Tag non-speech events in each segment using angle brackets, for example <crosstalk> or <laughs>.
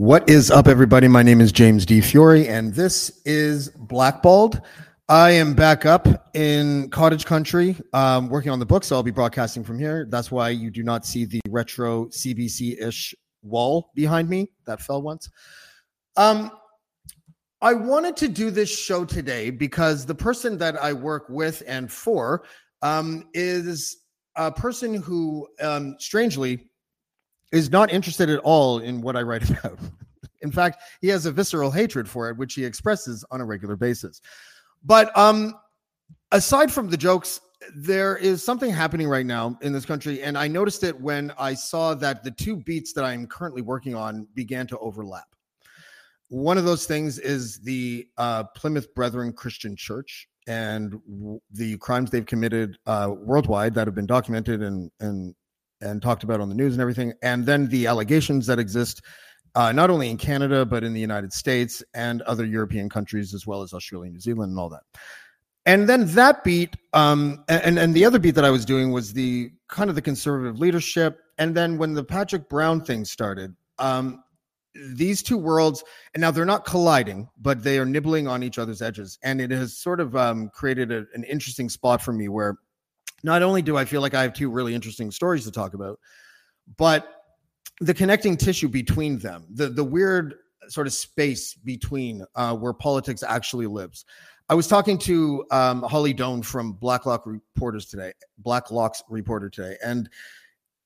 What is up, everybody? My name is James Di Fiore, and this is Blackballed. I am back up in cottage country, um, working on the book, so I'll be broadcasting from here. That's why you do not see the retro CBC ish wall behind me that fell once. Um, I wanted to do this show today because the person that I work with and for um, is a person who, um, strangely, is not interested at all in what I write <laughs> about. In fact, he has a visceral hatred for it, which he expresses on a regular basis. But um, aside from the jokes, there is something happening right now in this country, and I noticed it when I saw that the two beats that I'm currently working on began to overlap. One of those things is the uh, Plymouth Brethren Christian Church and w- the crimes they've committed uh, worldwide that have been documented and and and talked about on the news and everything, and then the allegations that exist uh, not only in Canada but in the United States and other European countries as well as Australia, New Zealand, and all that. And then that beat, um, and and the other beat that I was doing was the kind of the conservative leadership. And then when the Patrick Brown thing started, um, these two worlds, and now they're not colliding, but they are nibbling on each other's edges, and it has sort of um, created a, an interesting spot for me where not only do I feel like I have two really interesting stories to talk about, but the connecting tissue between them, the the weird sort of space between uh, where politics actually lives. I was talking to um, Holly Doan from Blacklock Reporters today, Blacklock's reporter today, and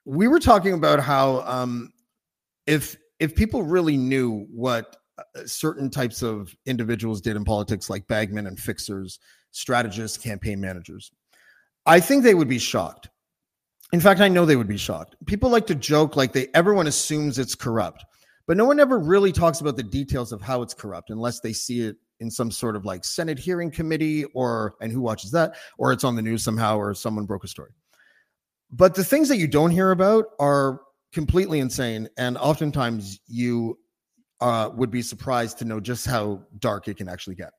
we were talking about how um, if if people really knew what uh, certain types of individuals did in politics, like bagmen and fixers, strategists, campaign managers, I think they would be shocked. In fact, I know they would be shocked. People like to joke like they everyone assumes it's corrupt, but no one ever really talks about the details of how it's corrupt unless they see it in some sort of like Senate hearing committee or and who watches that or it's on the news somehow or someone broke a story. But the things that you don't hear about are completely insane and oftentimes you uh, would be surprised to know just how dark it can actually get.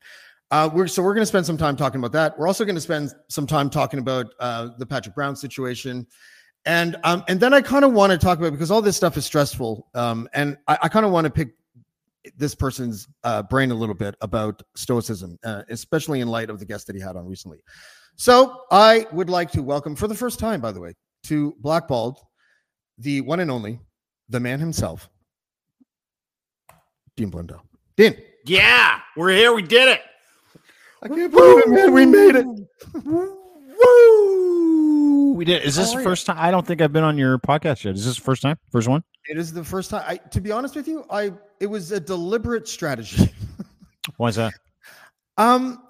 Uh, we're so we're going to spend some time talking about that. We're also going to spend some time talking about uh, the Patrick Brown situation, and um, and then I kind of want to talk about because all this stuff is stressful, um, and I, I kind of want to pick this person's uh, brain a little bit about stoicism, uh, especially in light of the guest that he had on recently. So I would like to welcome for the first time, by the way, to Blackballed, the one and only, the man himself, Dean Blundell. Dean. Yeah, we're here. We did it. I can't believe it, man. We made it. Woo! We did. Is this the first time? I don't think I've been on your podcast yet. Is this the first time? First one? It is the first time. I, to be honest with you, I it was a deliberate strategy. <laughs> Why is that? um,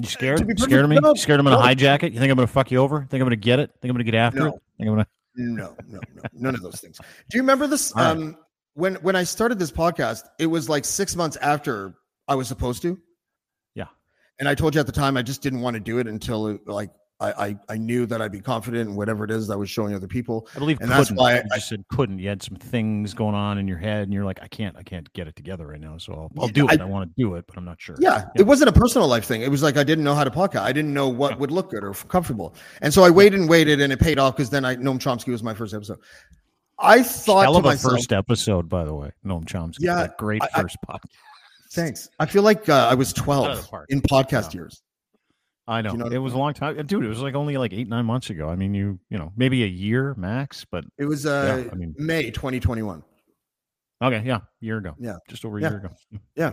You scared? To be You scared of me? no, scared I'm gonna no. hijack it? You think I'm gonna fuck you over? Think I'm gonna get it? Think I'm gonna get after No. it? Think I'm gonna? no, no, no, none of those things. Do you remember this? All right. Um, when when I started this podcast, it was like six months after I was supposed to. Yeah. And I told you at the time I just didn't want to do it until it, like I, I I knew that I'd be confident in whatever it is that I was showing other people. I believe And that's couldn't. why you I- just said couldn't. You had some things going on in your head, and you're like, I can't, I can't get it together right now. So I'll, I'll Yeah, do it. I- I, want to do it, but I'm not sure. Yeah, it wasn't a personal life thing. It was like I didn't know how to podcast. I didn't know what Yeah. would look good or comfortable, and so I waited and waited, and it paid off because then I Noam Chomsky was my first episode. I thought Hell to myself, first episode, by the way. Noam Chomsky. Yeah, great I- I- first podcast. Thanks. I feel like uh, I was twelve in podcast Yeah. years. I know. you know it I was a long time, dude. It was like only like eight nine months ago. I mean, you you know maybe a year max, but It was uh, Yeah, I mean- May 2021. okay, yeah, year ago. Yeah. just over a Yeah. year ago. <laughs> Yeah.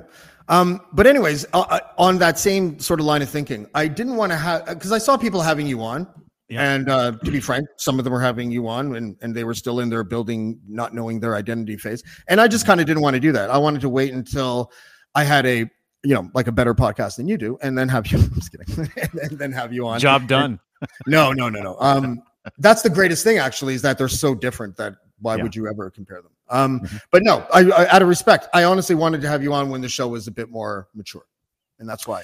Um, but anyways, uh, uh, on that same sort of line of thinking, I didn't want to have because I saw people having you on, Yeah. and uh, to be frank, some of them were having you on, and and they were still in their building, not knowing their identity phase, and I just kind of didn't want to do that. I wanted to wait until I had a you know like a better podcast than you do, and then have you. <laughs> I'm just kidding, <laughs> and then have you on. Job done. <laughs> No, no, no, no. Um, that's the greatest thing actually is that they're so different that why Yeah. would you ever compare them? Um, Mhm. but no, I, I out of respect, I honestly wanted to have you on when the show was a bit more mature, and that's why.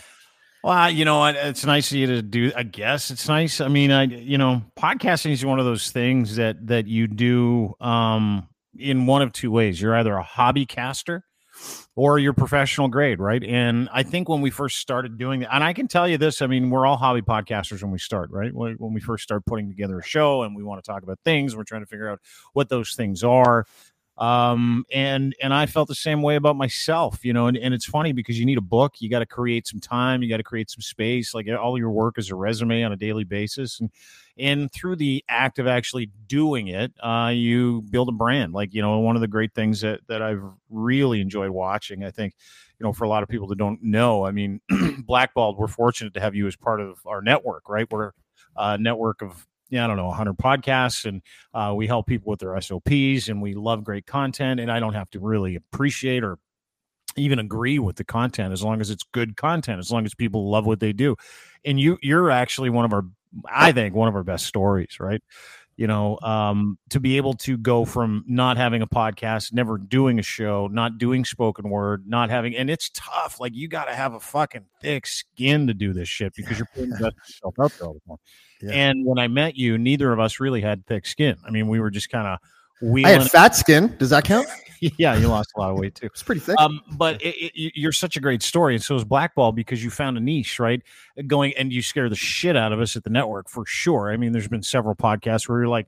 Well, you know? It's nice of you to do. I guess it's nice. I mean, I you know, podcasting is one of those things that that you do um in one of two ways. You're either a hobby caster or you're professional grade, right? And I think when we first started doing that, and I can tell you this, I mean, we're all hobby podcasters when we start, right? When, when we first start putting together a show and we want to talk about things, we're trying to figure out what those things are um and and i felt the same way about myself you know and, and it's funny because you need a book you got to create some time you got to create some space like all your work is a resume on a daily basis and and through the act of actually doing it uh you build a brand like you know one of the great things that that i've really enjoyed watching i think you know for a lot of people that don't know i mean <clears throat> blackballed we're fortunate to have you as part of our network right? We're a network of yeah, I don't know, 100 podcasts, and uh, we help people with their SOPs, and we love great content. And I don't have to really appreciate or even agree with the content as long as it's good content, as long as people love what they do. And you, you're actually one of our, I think, one of our best stories, right? You know, um, to be able to go from not having a podcast, never doing a show, not doing spoken word, not having, and it's tough. Like you got to have a fucking thick skin to do this shit because you're putting the best of yourself out there all the time. Yeah. And when I met you, neither of us really had thick skin. I mean, we were just kind of I wheeling. had fat skin. Does that count? <laughs> yeah, you lost a lot of weight too. It's pretty thick. Um, but it, it, you- you're such a great story, and so is Blackball because you found a niche, right? Going and you scare the shit out of us at the network for sure. I mean, there's been several podcasts where you're like,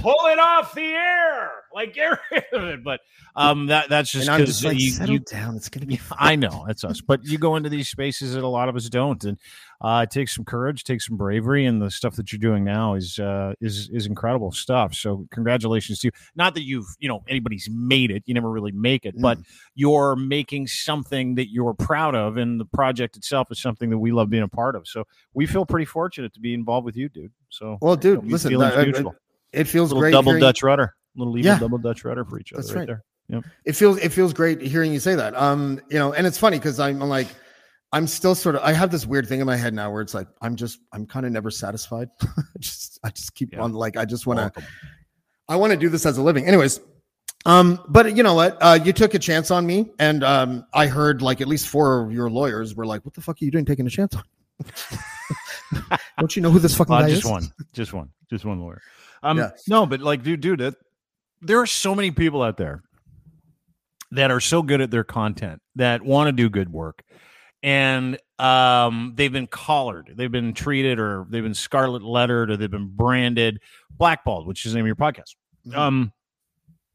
pull it off the air, like get rid of it. But um, that that's just because like, you, you down. It's gonna be. Fine. <laughs> I know that's us, but you go into these spaces that a lot of us don't, and uh, it takes some courage, takes some bravery, and the stuff that you're doing now is uh, is is incredible stuff. So congratulations to you. Not that you've you know anybody's made it, you never really make it, but you're making something that you're proud of, and the project itself is something that we love being a part of. So we feel pretty fortunate to be involved with you, dude. So Well, dude, listen, that- mutual. It feels little great. double hearing- Dutch rudder, little even Yeah. double Dutch rudder for each other, That's right, right. there. it feels it feels great hearing you say that um you know and it's funny because i'm like i'm still sort of i have this weird thing in my head now where it's like i'm just i'm kind of never satisfied <laughs> I just i just keep Yeah. on like i just want to i want to do this as a living anyways um but you know what uh you took a chance on me and um i heard like at least four of your lawyers were like what the fuck are you doing taking a chance on <laughs> don't you know who this <laughs> fucking Uh, guy just is one, just one, just one lawyer. Um, Yeah. no, but like, dude, dude, it, there are so many people out there that are so good at their content that want to do good work, and um, they've been collared, they've been treated, or they've been scarlet lettered, or they've been branded blackballed, which is the name of your podcast. Mhm. Um,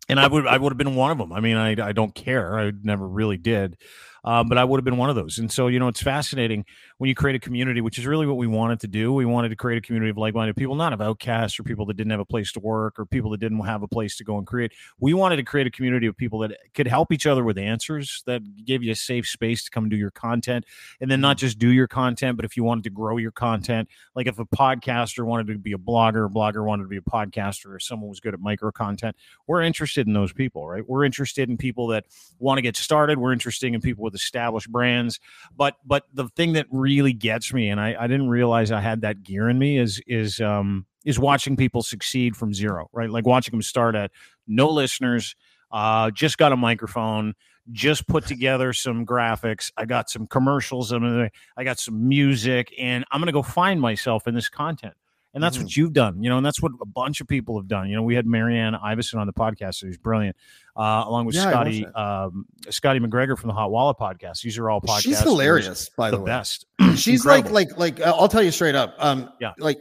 and I would I would have been one of them. I mean, I I don't care. I never really did. Um, but I would have been one of those. And so, you know, it's fascinating when you create a community, which is really what we wanted to do. We wanted to create a community of like-minded people, not of outcasts or people that didn't have a place to work or people that didn't have a place to go and create. We wanted to create a community of people that could help each other with answers, that gave you a safe space to come do your content, and then not mm-hmm. just do your content, but if you wanted to grow your content, like if a podcaster wanted to be a blogger, a blogger wanted to be a podcaster, or someone was good at micro content, we're interested in those people, right? We're interested in people that want to get started. We're interested in people with established brands. But but the thing that really gets me, and I, I didn't realize I had that gear in me, is is um is watching people succeed from zero, right? Like watching them start at no listeners, uh, just got a microphone, just put together some graphics. I got some commercials. I got some music, and I'm gonna go find myself in this content. And that's what you've done, you know, and that's what a bunch of people have done. You know, we had Marianne Iverson on the podcast, who's brilliant, uh, along with Yeah, Scotty, um, Scotty McGregor from the Hot Wallet podcast. These are all podcasts. she's hilarious by the, the way best. <clears throat> she's Incredible. like like like uh, i'll tell you straight up um Yeah. like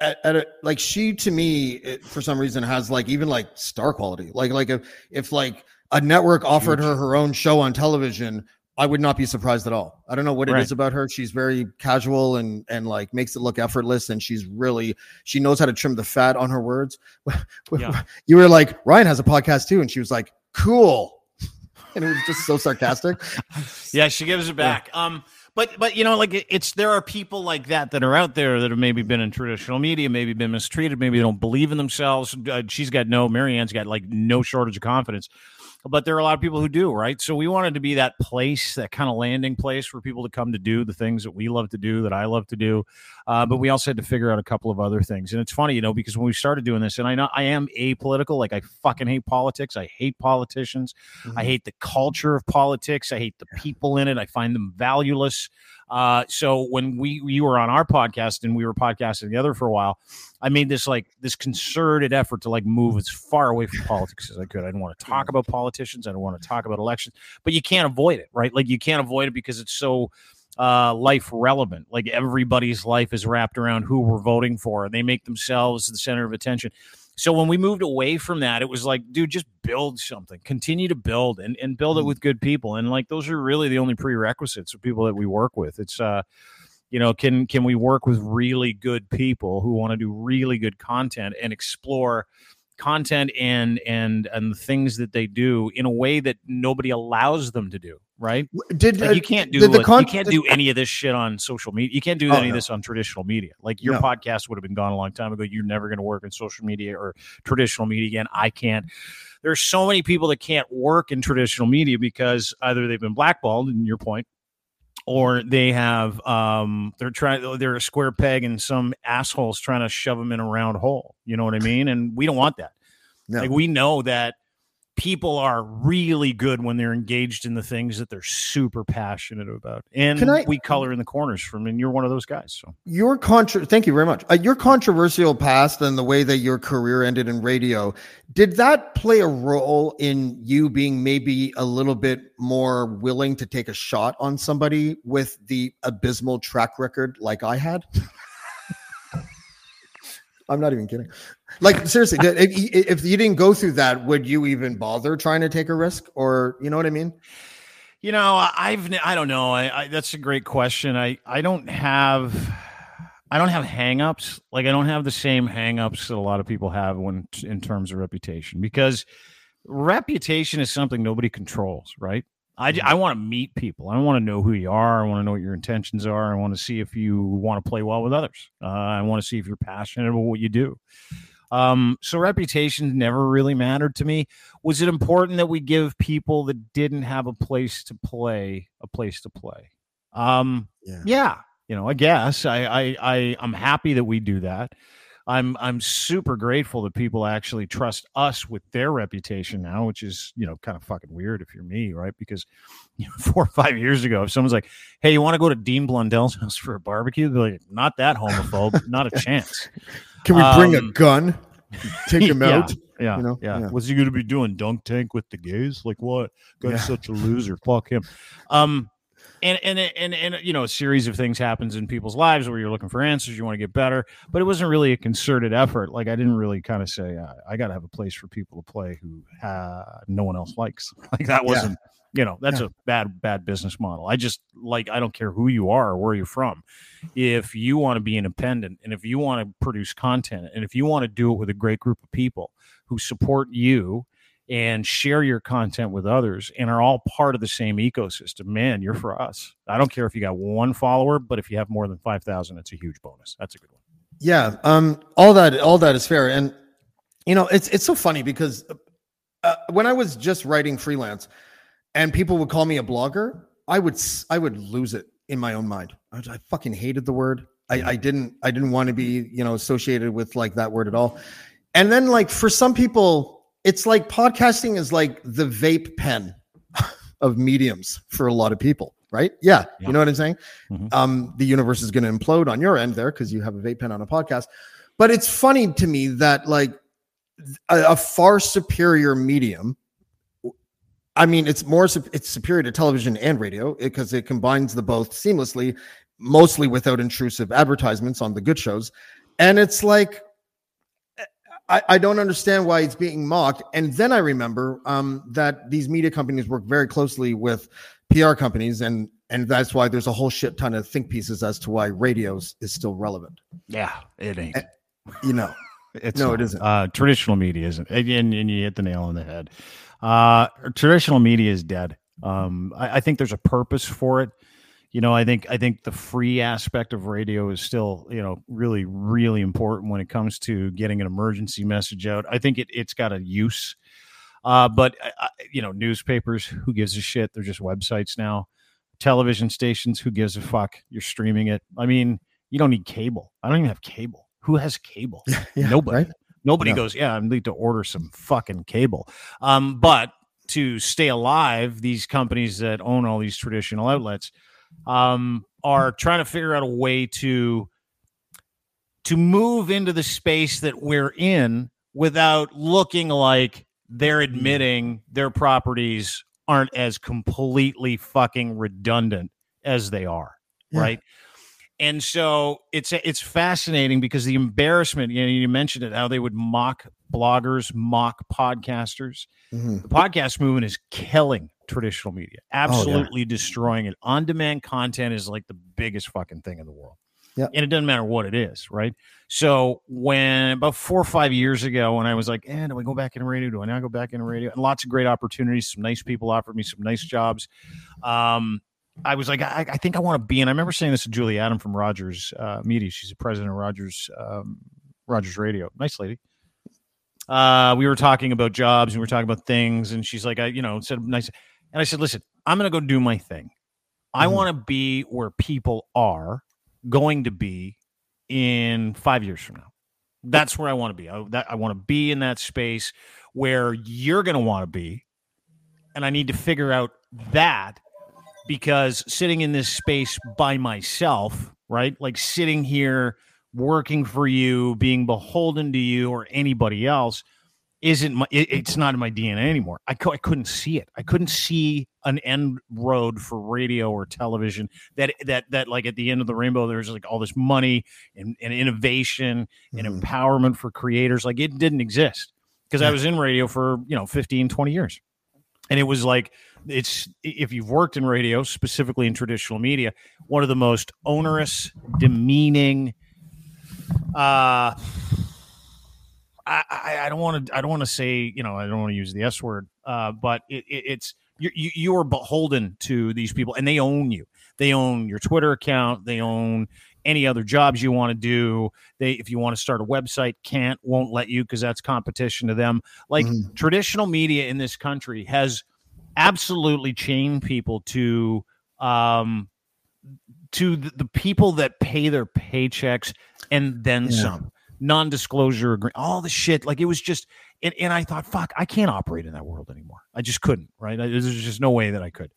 at, at a, like she to me it, for some reason has like even like star quality like like if if like a network offered Huge. her her own show on television I would not be surprised at all. I don't know what it is Right. about her. She's very casual and and like makes it look effortless, and she's really she knows how to trim the fat on her words. <laughs> Yeah. You were like Ryan has a podcast too, and she was like, "Cool," <laughs> and it was just so sarcastic. <laughs> Yeah, she gives it back. Um, but but you know, like it- it's there are people like that that are out there that have maybe been in traditional media, maybe been mistreated, maybe they don't believe in themselves. Uh, she's got no, Marianne's got like no shortage of confidence. But there are a lot of people who do, right? So we wanted to be that place, that kind of landing place for people to come to do the things that we love to do, that I love to do. Uh, but we also had to figure out a couple of other things. And it's funny, you know, because when we started doing this, and I know I am apolitical, like I fucking hate politics. I hate politicians. I hate the culture of politics. I hate the people in it. I find them valueless. Uh, so when we you were on our podcast and we were podcasting together for a while, I made this like this concerted effort to like move as far away from politics as I could. I didn't want to talk about politicians. I don't want to talk about elections, but you can't avoid it, right? Like you can't avoid it because it's so uh, life relevant. Like everybody's life is wrapped around who we're voting for, and they make themselves the center of attention. So when we moved away from that, it was like, dude, just build something, continue to build and, and build it with good people. And like those are really the only prerequisites of people that we work with. It's uh you know, can can we work with really good people who want to do really good content and explore content and and and the things that they do in a way that nobody allows them to do, right? Did Like uh, you can't do like, con- you can't do any of this shit on social media. You can't do Oh, any no. of this on traditional media. Like your No. podcast would have been gone a long time ago. You're never going to work in social media or traditional media again. I can't. There's so many people that can't work in traditional media because either they've been blackballed, in your point, or they have um they're trying they're a square peg and some assholes trying to shove them in a round hole. You know what I mean? And we don't want that. No. Like we know that people are really good when they're engaged in the things that they're super passionate about. And I- we color in the corners from and you're one of those guys. So your contra thank you very much uh, your controversial past and the way that your career ended in radio did that play a role in you being maybe a little bit more willing to take a shot on somebody with the abysmal track record like i had <laughs> i'm not even kidding like seriously if, if you didn't go through that would you even bother trying to take a risk or you know what i mean You know, I've I don't know. I, I that's a great question. I I don't have I don't have hangups. Like I don't have the same hangups that a lot of people have when in terms of reputation because reputation is something nobody controls, right? I, I want to meet people. I want to know who you are. I want to know what your intentions are. I want to see if you want to play well with others. Uh, I want to see if you're passionate about what you do. Um, so reputation never really mattered to me. Was it important that we give people that didn't have a place to play a place to play? Um, Yeah. yeah, you know, I guess I, I, I, I'm happy that we do that. I'm, I'm super grateful that people actually trust us with their reputation now, which is, you know, kind of fucking weird if you're me, right? Because <laughs> you know, four or five years ago, if someone's like, "Hey, you want to go to Dean Blundell's house for a barbecue?" They're like, "Not that homophobe, not a chance." Can we bring a Um, gun take <laughs> him yeah, out Yeah, you know? yeah. Yeah. What's he going to be doing? Dunk tank with the gays? Like what? Guy's Yeah. such a loser. Fuck him. Um, and and and and you know, a series of things happens in people's lives where you're looking for answers. You want to get better, but it wasn't really a concerted effort. Like I didn't really kind of say uh, I got to have a place for people to play who uh, no one else likes. <laughs> Like that wasn't. You know, that's a bad, bad business model. I just like, I don't care who you are or where you're from. If you want to be independent and if you want to produce content and if you want to do it with a great group of people who support you and share your content with others and are all part of the same ecosystem, man, you're for us. I don't care if you got one follower, but if you have more than 5,000, it's a huge bonus. That's a good one. Yeah, um, all that all that is fair, and you know it's it's so funny because uh, when I was just writing freelance, and people would call me a blogger, I would I would lose it in my own mind. I, I fucking hated the word. I, I didn't I didn't want to be you know associated with like that word at all. And then like for some people, it's like podcasting is like the vape pen <laughs> of mediums for a lot of people, right? Yeah, Yeah. you know what I'm saying. Mhm. Um, the universe is going to implode on your end there because you have a vape pen on a podcast. But it's funny to me that like a, a far superior medium. I mean, it's more it's superior to television and radio because it combines the both seamlessly, mostly without intrusive advertisements on the good shows. And it's like I, I don't understand why it's being mocked. And then I remember um, that these media companies work very closely with PR companies, and and that's why there's a whole shit ton of think pieces as to why radios is still relevant. Yeah, it ain't. You know, <laughs> It's No, not. it isn't. Uh, traditional media isn't, and, and and you hit the nail on the head. Uh, traditional media is dead. Um, I, I think there's a purpose for it. You know, I think I think the free aspect of radio is still, you know, really really important when it comes to getting an emergency message out. I think it it's got a use. Uh, but uh, uh, you know, newspapers, who gives a shit? They're just websites now. Television stations, who gives a fuck? You're streaming it. I mean, you don't need cable. I don't even have cable. Who has cable? <laughs> Yeah, Nobody. right? Nobody No. goes, yeah, I need to order some fucking cable. Um, but to stay alive, these companies that own all these traditional outlets um, are trying to figure out a way to to move into the space that we're in without looking like they're admitting their properties aren't as completely fucking redundant as they are, Yeah. right? And so it's it's fascinating because the embarrassment, you know, you mentioned it, how they would mock bloggers, mock podcasters. Mhm. The podcast movement is killing traditional media, absolutely destroying it. On demand content is like the biggest fucking thing in the world. Yeah. And it doesn't matter what it is, right? So when about four or five years ago, when I was like, eh, do I go back into radio? Do I now go back into radio? And lots of great opportunities. Some nice people offered me some nice jobs. Um, I was like, I, I think I want to be in. I remember saying this to Julie Adam from Rogers uh, Media. She's the president of Rogers um, Rogers Radio. Nice lady. Uh, we were talking about jobs and we were talking about things, and she's like, I, you know, said nice. And I said, listen, I'm going to go do my thing. I Mhm. want to be where people are going to be in five years from now. That's where I want to be. I, that, I want to be in that space where you're going to want to be. And I need to figure out that because sitting in this space by myself, right? Like sitting here working for you, being beholden to you or anybody else isn't my it- it's not in my DNA anymore. I, cou- I couldn't see it. I couldn't see an end road for radio or television that that that like at the end of the rainbow there's like all this money and, and innovation and Mhm. empowerment for creators like it didn't exist because I was in radio for, you know, 15 20 years. And it was like it's if you've worked in radio, specifically in traditional media, one of the most onerous, demeaning. Uh, I, I, I don't want to. I don't want to say. You know, I don't want to use the S word. Uh, but it, it, it's you, you. You are beholden to these people, and they own you. They own your Twitter account. They own any other jobs you want to do. They, if you want to start a website, can't, won't let you because that's competition to them. Like Mhm. traditional media in this country has absolutely chained people to um to the, the people that pay their paychecks and then Yeah. some non-disclosure agreement, all the shit like it was just and, and i thought fuck i can't operate in that world anymore i just couldn't right I, there's just no way that i could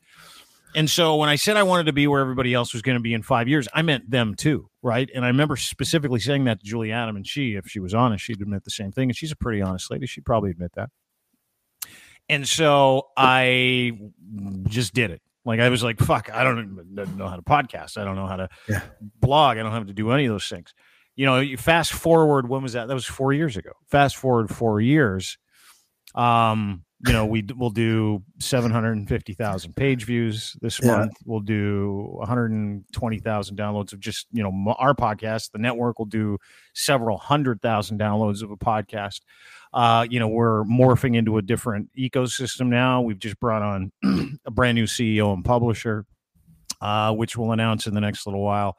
and so when i said i wanted to be where everybody else was going to be in five years i meant them too right and i remember specifically saying that to julie adam and she if she was honest she'd admit the same thing and she's a pretty honest lady she'd probably admit that and so I just did it. Like I was like, fuck, I don't know how to podcast. I don't know how to Yeah. blog. I don't have to do any of those things. You know, you fast forward, when was that? That was four years ago. Fast forward four years. Um, you know, we will do 750,000 page views this Yeah. month. We'll do 120,000 downloads of just, you know, our podcast. The network will do several hundred thousand downloads of a podcast uh, you know, we're morphing into a different ecosystem now. We've just brought on <clears throat> a brand new CEO and publisher, uh, which we'll announce in the next little while.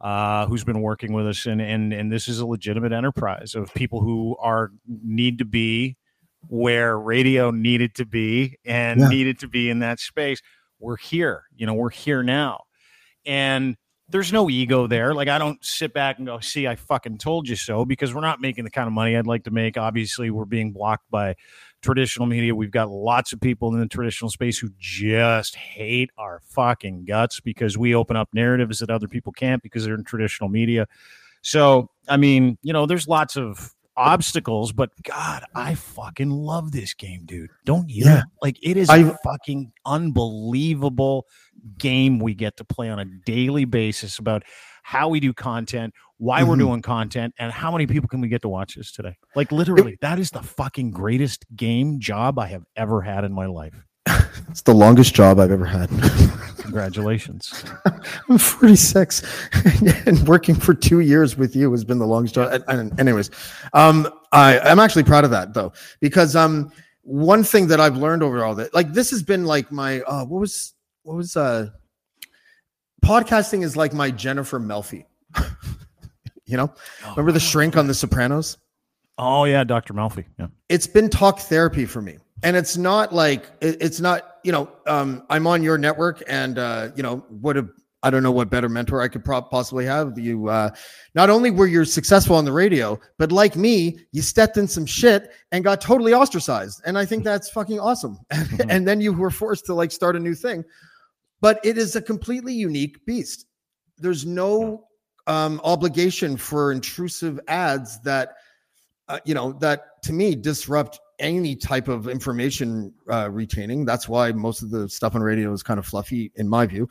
Uh, who's been working with us, and and and this is a legitimate enterprise of people who are need to be where radio needed to be and Yeah. needed to be in that space. We're here, you know, we're here now, and there's no ego there. Like I don't sit back and go, "See, I fucking told you so," because we're not making the kind of money I'd like to make. Obviously, we're being blocked by traditional media. We've got lots of people in the traditional space who just hate our fucking guts because we open up narratives that other people can't because they're in traditional media. So, I mean, you know, there's lots of obstacles, but God, I fucking love this game, dude. Don't you? Yeah. Like, it is I- fucking unbelievable game we get to play on a daily basis about how we do content, why we're Mhm. doing content, and how many people can we get to watch this today. Like literally, that is the fucking greatest game job I have ever had in my life. <laughs> It's the longest job I've ever had. <laughs> Congratulations. <laughs> I'm 46, and working for two years with you has been the longest job. And, and anyways, um, I, I'm actually proud of that though, because um, one thing that I've learned over all that, like this has been like my uh, what was what was uh, podcasting is like my Jennifer Melfi. <laughs> you know, remember the shrink on The Sopranos? Oh yeah, Dr. Melfi. Yeah. it's been talk therapy for me and it's not like it's not you know um i'm on your network and uh you know what a i don't know what better mentor i could pro- possibly have you uh not only were you successful on the radio but like me you stepped in some shit and got totally ostracized and i think <laughs> that's fucking awesome <laughs> and then you were forced to like start a new thing but it is a completely unique beast. There's no um obligation for intrusive ads that uh, you know that to me disrupt any type of information uh, retaining. That's why most of the stuff on radio is kind of fluffy in my view.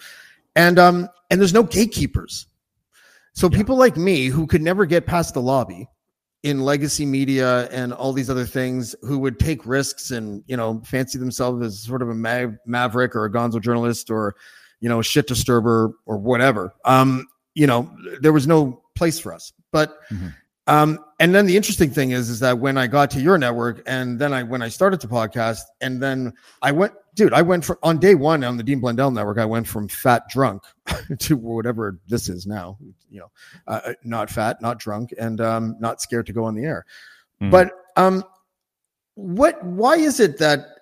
And um and there's no gatekeepers. So people like me who could never get past the lobby in legacy media and all these other things who would take risks and you know fancy themselves as sort of a ma- maverick or a gonzo journalist or you know a shit disturber or whatever um you know there was no place for us but Mhm. um, and then the interesting thing is, is that when I got to your network, and then I when I started to podcast, and then I went, dude, I went from on day one on the Dean Blundell network, I went from fat drunk <laughs> to whatever this is now, you know, uh, not fat, not drunk, and um, not scared to go on the air. Mhm. But um, what? Why is it that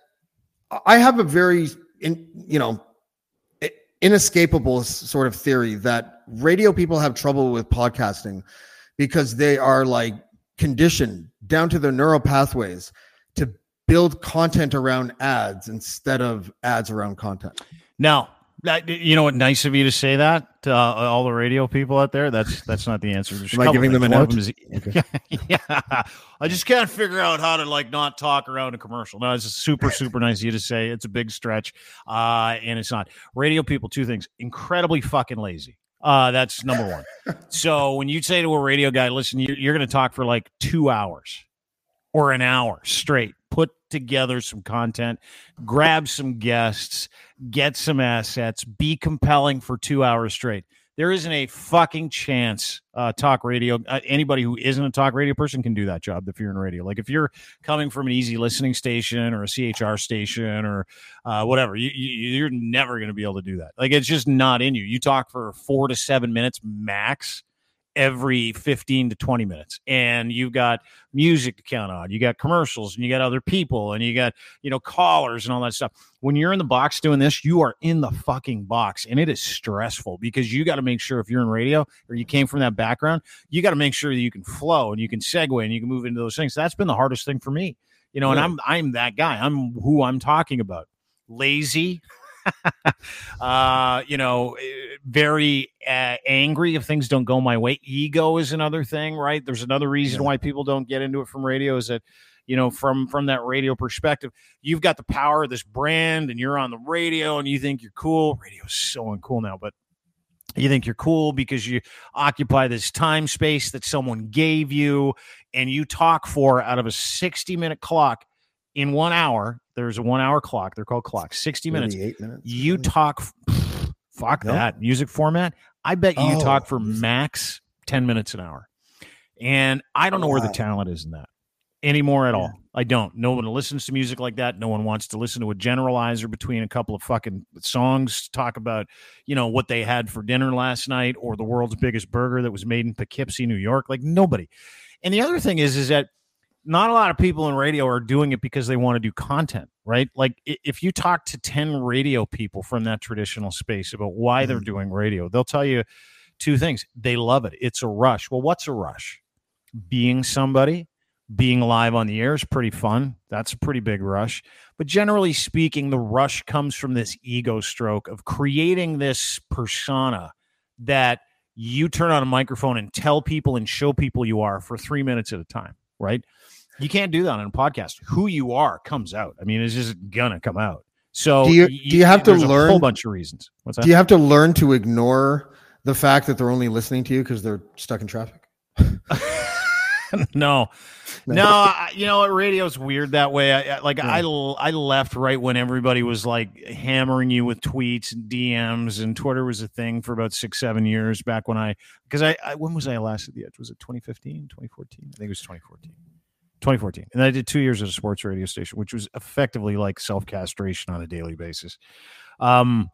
I have a very, in, you know, inescapable sort of theory that radio people have trouble with podcasting because they are like conditioned down to their neural pathways to build content around ads instead of ads around content. Now, that, you know what? Nice of you to say that to uh, all the radio people out there. That's that's not the answer. There's Am I giving them things. a One of note? them is- <laughs> yeah, I just can't figure out how to like not talk around a commercial. No, it's super super nice of you to say. It's a big stretch, uh, and it's not. Radio people, two things: incredibly fucking lazy. Uh, that's number one. so when you say to a radio guy, "Listen, you're, you're going to talk for like two hours or an hour straight," put together some content, grab some guests get some assets, be compelling for two hours straight. There isn't a fucking chance. Uh, talk radio. Uh, anybody who isn't a talk radio person can do that job if you're in radio. Like if you're coming from an easy listening station or a CHR station or uh, whatever, you, you, you're never going to be able to do that. Like it's just not in you. You talk for four to seven minutes max every 15 to 20 minutes. And you've got music to count on. You got commercials and you got other people and you got you know callers and all that stuff. When you're in the box doing this you are in the fucking box. And it is stressful because you got to make sure if you're in radio or you came from that background you got to make sure that you can flow and you can segue and you can move into those things. That's been the hardest thing for me. You know and i'm i'm that guy. I'm who i'm talking about. Lazy uh, you know, eh, very uh, angry if things don't go my way. Ego is another thing, right? There's another reason Yeah. why people don't get into it from radio is that, you know, from from that radio perspective, you've got the power of this brand, and you're on the radio, and you think you're cool. Radio is so uncool now, but you think you're cool because you occupy this time space that someone gave you, and you talk for out of a 60 minute clock in one hour. There's a one hour clock. They're called clocks. 60 minutes. 38 minutes. You talk, fuck No? that music format. I bet you Oh, talk for max 10 minutes an hour. And I don't know where the talent is in that anymore at all. I don't. No one listens to music like that. No one wants to listen to a generalizer between a couple of fucking songs, talk about, you know, what they had for dinner last night or the world's biggest burger that was made in Poughkeepsie, New York. Like nobody. And the other thing is, is that not a lot of people in radio are doing it because they want to do content, right? Like if you talk to 10 radio people from that traditional space about why they're Mhm. doing radio, they'll tell you two things. They love it. It's a rush. Well, what's a rush? Being somebody, being live on the air is pretty fun. That's a pretty big rush. But generally speaking, the rush comes from this ego stroke of creating this persona that you turn on a microphone and tell people and show people you are for three minutes at a time, right? You can't do that on a podcast. Who you are comes out. I mean, it's just gonna come out. So Do you- y- do you have to learn a whole bunch of reasons? What's that? Do you have to learn to ignore the fact that they're only listening to you because they're stuck in traffic? <laughs> no, no, I, you know what? Radio's weird that way. I, I- like Yeah. I, I left right when everybody was like hammering you with tweets and DMs, and Twitter was a thing for about six, seven years back when I, because I, I, when was I last at the edge? Was it 2015, 2014? I think it was 2014. 2014. And I did two years at a sports radio station, which was effectively like self castration on a daily basis. Um,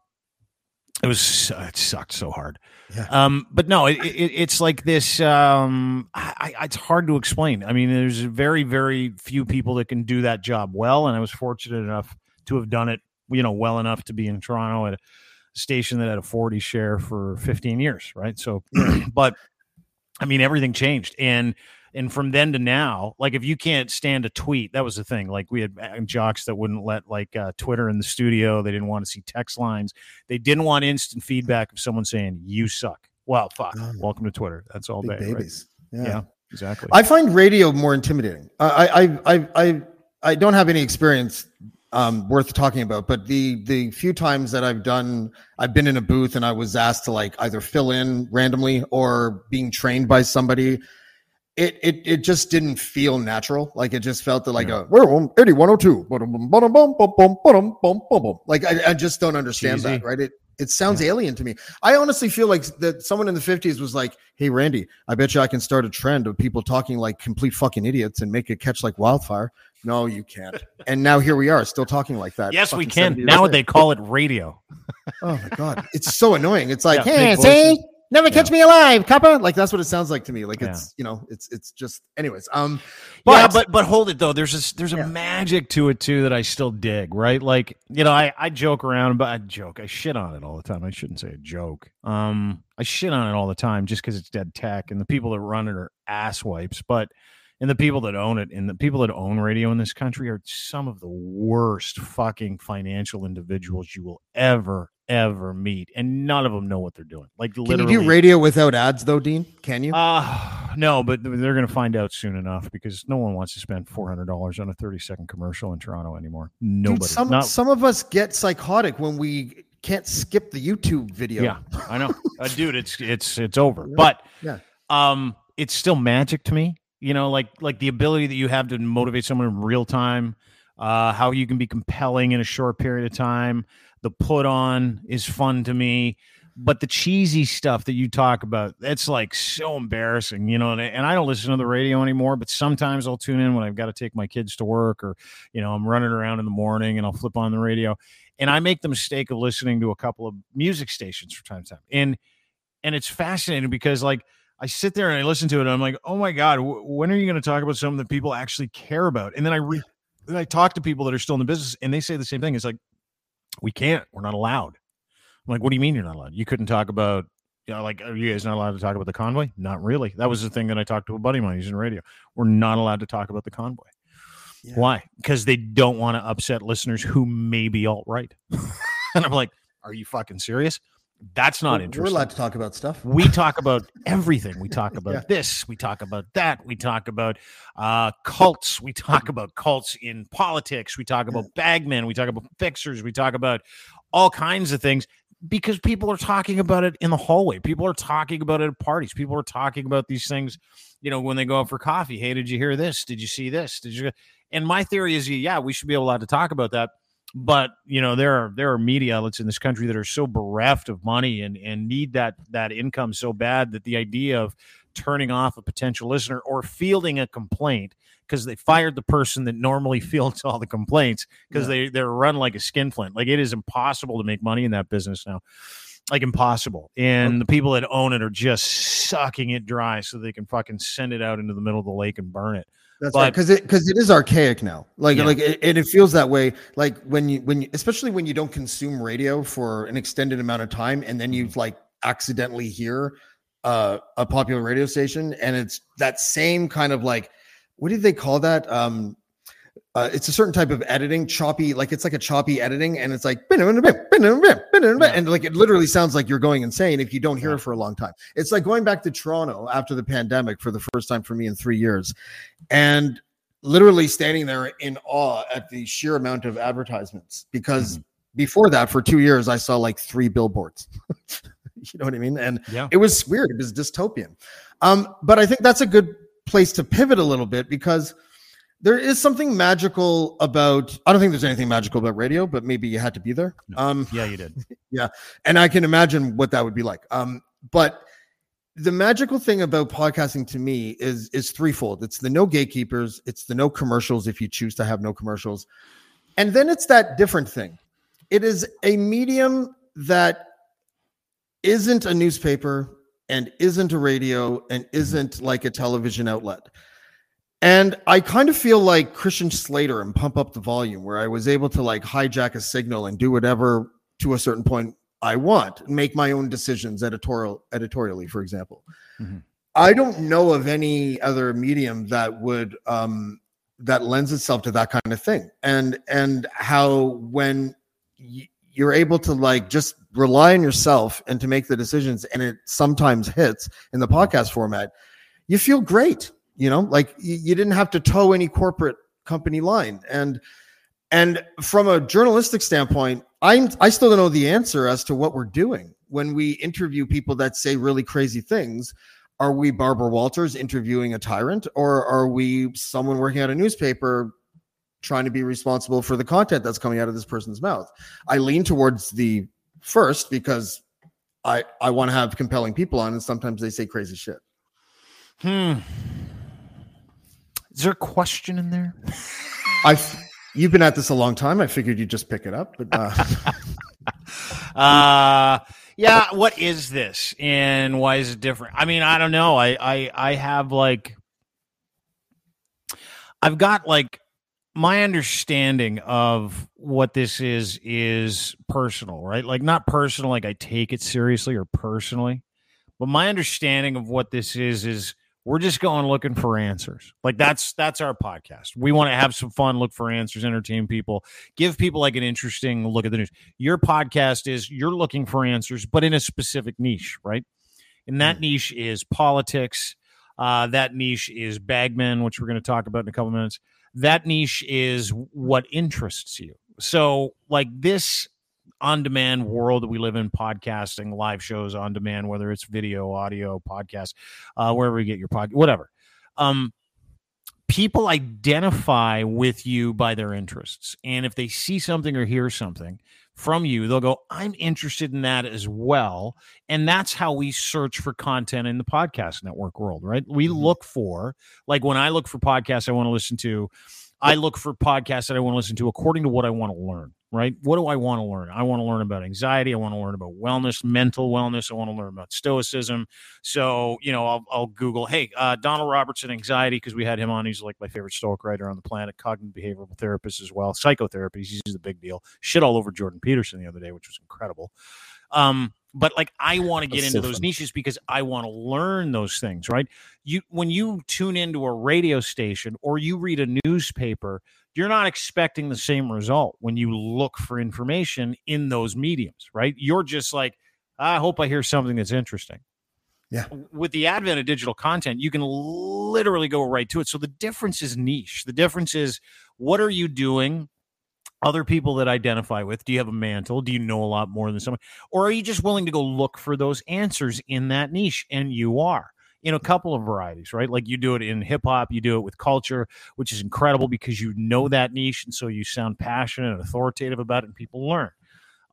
it was it sucked so hard. Yeah. Um, but no, it, it, it's like this. Um, I, I, it's hard to explain. I mean, there's very, very few people that can do that job well, and I was fortunate enough to have done it. You know, well enough to be in Toronto at a station that had a 40 share for 15 years, right? So, <clears throat> but I mean, everything changed, and and from then to now, like if you can't stand a tweet, that was the thing. Like we had uh, jocks that wouldn't let like uh, Twitter in the studio. They didn't want to see text lines. They didn't want instant feedback of someone saying "you suck." Well, fuck. Oh. Welcome to Twitter. That's all day. right? babies. Yeah. exactly. I find radio more intimidating. I I I I I don't have any experience um, worth talking about, but the the few times that I've done, I've been in a booth and I was asked to like either fill in randomly or being trained by somebody. It it it just didn't feel natural. Like it just felt that like Yeah. a we're on eighty one hundred two. Like I, I just don't understand Cheesy. that. Right? It it sounds alien to me. I honestly feel like that someone in the 50s was like, Hey, Randy, I bet you I can start a trend of people talking like complete fucking idiots and make it catch like wildfire. No, you can't. <laughs> and now here we are still talking like that. yes, we can. Now they call it radio. Oh my God. It's so annoying. It's like, Yeah, Hey, see. Never catch me alive, Kappa. Like that's what it sounds like to me. Like Yeah. it's, you know, it's, it's just, anyways. Um, yeah, but but hold it though. There's a there's a Yeah. magic to it too that I still dig. Right, like you know, I I joke around, but I joke. I shit on it all the time. I shouldn't say a joke. Um, I shit on it all the time just because it's dead tech, and the people that run it are ass wipes. But and the people that own it and the people that own radio in this country are some of the worst fucking financial individuals you will ever ever meet, and none of them know what they're doing. Like can literally, you do radio without ads though, Dean? Can you? uh, no, but they're going to find out soon enough because no one wants to spend four hundred dollars on a thirty second commercial in Toronto anymore. Nobody. Dude, some, Not- some of us get psychotic when we can't skip the YouTube video. yeah, I know, <laughs> uh, dude. It's it's it's over. But Yeah. um, it's still magic to me. You know, like like the ability that you have to motivate someone in real time. Uh, how you can be compelling in a short period of time. The put on is fun to me. But the cheesy stuff that you talk about, that's like so embarrassing, you know. And, and I don't listen to the radio anymore, but sometimes I'll tune in when I've got to take my kids to work or, you know, I'm running around in the morning and I'll flip on the radio. And I make the mistake of listening to a couple of music stations from time to time. And and it's fascinating because like I sit there and I listen to it and I'm like, oh my god, w- when are you going to talk about something that people actually care about? And then I re- then I talk to people that are still in the business and they say the same thing. It's like we can't, we're not allowed. I'm like, what do you mean you're not allowed? You couldn't talk about. You know, like, are you guys not allowed to talk about the convoy? Not really. That was the thing that I talked to a buddy of mine. He's in radio. We're not allowed to talk about the convoy. Yeah. Why? Because they don't want to upset listeners who may be alt right. <laughs> and I'm like, are you fucking serious? That's not We're- We're allowed to talk about stuff. we talk about everything. We talk <laughs> about Yeah. this. We talk about that. We talk about uh, cults. We talk about cults in politics. We talk about bagmen. We talk about fixers. We talk about all kinds of things because people are talking about it in the hallway. People are talking about it at parties. People are talking about these things, you know, when they go out for coffee. Hey, did you hear this? Did you see this? Did you? And my theory is, yeah, we should be allowed to talk about that. But you know, there are there are media outlets in this country that are so bereft of money and and need that that income so bad that the idea of turning off a potential listener or fielding a complaint because they fired the person that normally <laughs> fields all the complaints because they they're run like a skinflint. Like it is impossible to make money in that business now. Like impossible. And the people that own it are just sucking it dry so they can fucking send it out into the middle of the lake and burn it. That's But- right, because it because it is archaic now. Like Yeah. like it, and it feels that way. Like when you when you, especially when you don't consume radio for an extended amount of time, and then Mm-hmm. you like accidentally hear uh, a popular radio station, and it's that same kind of like what did they call that? Um, uh, it's a certain type of editing, choppy, like it's like a choppy editing, and it's like and like it literally sounds like you're going insane if you don't hear it for a long time. It's like going back to Toronto after the pandemic for the first time for me in three years, and literally standing there in awe at the sheer amount of advertisements because before that, for two years, I saw like three billboards. <laughs> you know what I mean? And Yeah. it was weird. It was dystopian. Um, but I think that's a good place to pivot a little bit because there is something magical about. I don't think there's anything magical about radio, but maybe you had to be there. No. Um, Yeah, you did. <laughs> Yeah. And I can imagine what that would be like. Um, but the magical thing about podcasting to me is is threefold. It's the no gatekeepers, it's the no commercials if you choose to have no commercials, and then it's that different thing. It is a medium that isn't a newspaper and isn't a radio and isn't like a television outlet. And I kind of feel like Christian Slater and Pump Up the Volume, where I was able to like hijack a signal and do whatever to a certain point I want, make my own decisions editorial editorially, for example. Mhm. I don't know of any other medium that would um that lends itself to that kind of thing. And and how when y- you're able to like just rely on yourself and to make the decisions and it sometimes hits in the podcast format, you feel great, you know, like you, didn't have to toe any corporate company line. And and from a journalistic standpoint, I'm I still don't know the answer as to what we're doing when we interview people that say really crazy things. Are we Barbara Walters interviewing a tyrant, or are we someone working at a newspaper trying to be responsible for the content that's coming out of this person's mouth? I lean towards the first because I I want to have compelling people on, and sometimes they say crazy shit. Hmm. Is there a question in there? <laughs> I you've been at this a long time. I figured you'd just pick it up, but uh, <laughs> uh yeah what is this and why is it different i mean i don't know i i i have like i've got like my understanding of what this is is personal right like not personal like i take it seriously or personally but my understanding of what this is is we're just going looking for answers like that's that's our podcast we want to have some fun look for answers entertain people give people like an interesting look at the news your podcast is you're looking for answers, but in a specific niche, right? And that niche is politics. Uh, that niche is bagmen, which we're going to talk about in a couple minutes. That niche is what interests you. So, like this on demand world that we live in, podcasting, live shows on demand, whether it's video, audio, podcast, uh, wherever you get your pod, whatever. Um, people identify with you by their interests. And if they see something or hear something from you, they'll go, I'm interested in that as well. And that's how we search for content in the podcast network world, right? We Mhm. look for, like when I look for podcasts I want to listen to, I look for podcasts that I want to listen to according to what I want to learn, right? What do I want to learn? I want to learn about anxiety. I want to learn about wellness, mental wellness. I want to learn about stoicism. So, you know, I'll, I'll Google, hey, uh, Donald Robertson, anxiety, because we had him on. He's like my favorite stoic writer on the planet, cognitive behavioral therapist as well, psychotherapy. He's the big deal. Shit all over Jordan Peterson the other day, which was incredible. Um, but like, I want to get That's into so those niches because I want to learn those things, right? You when you tune into a radio station or you read a newspaper, you're not expecting the same result when you look for information in those mediums, right? You're just like, I hope I hear something that's interesting. Yeah. With the advent of digital content, you can literally go right to it. So the difference is niche. The difference is what are you doing? Other people that identify with. Do you have a mantle? Do you know a lot more than someone? Or are you just willing to go look for those answers in that niche? And you are in a couple of varieties, right? Like you do it in hip hop, you do it with culture, which is incredible because you know that niche. And so you sound passionate and authoritative about it, and people learn.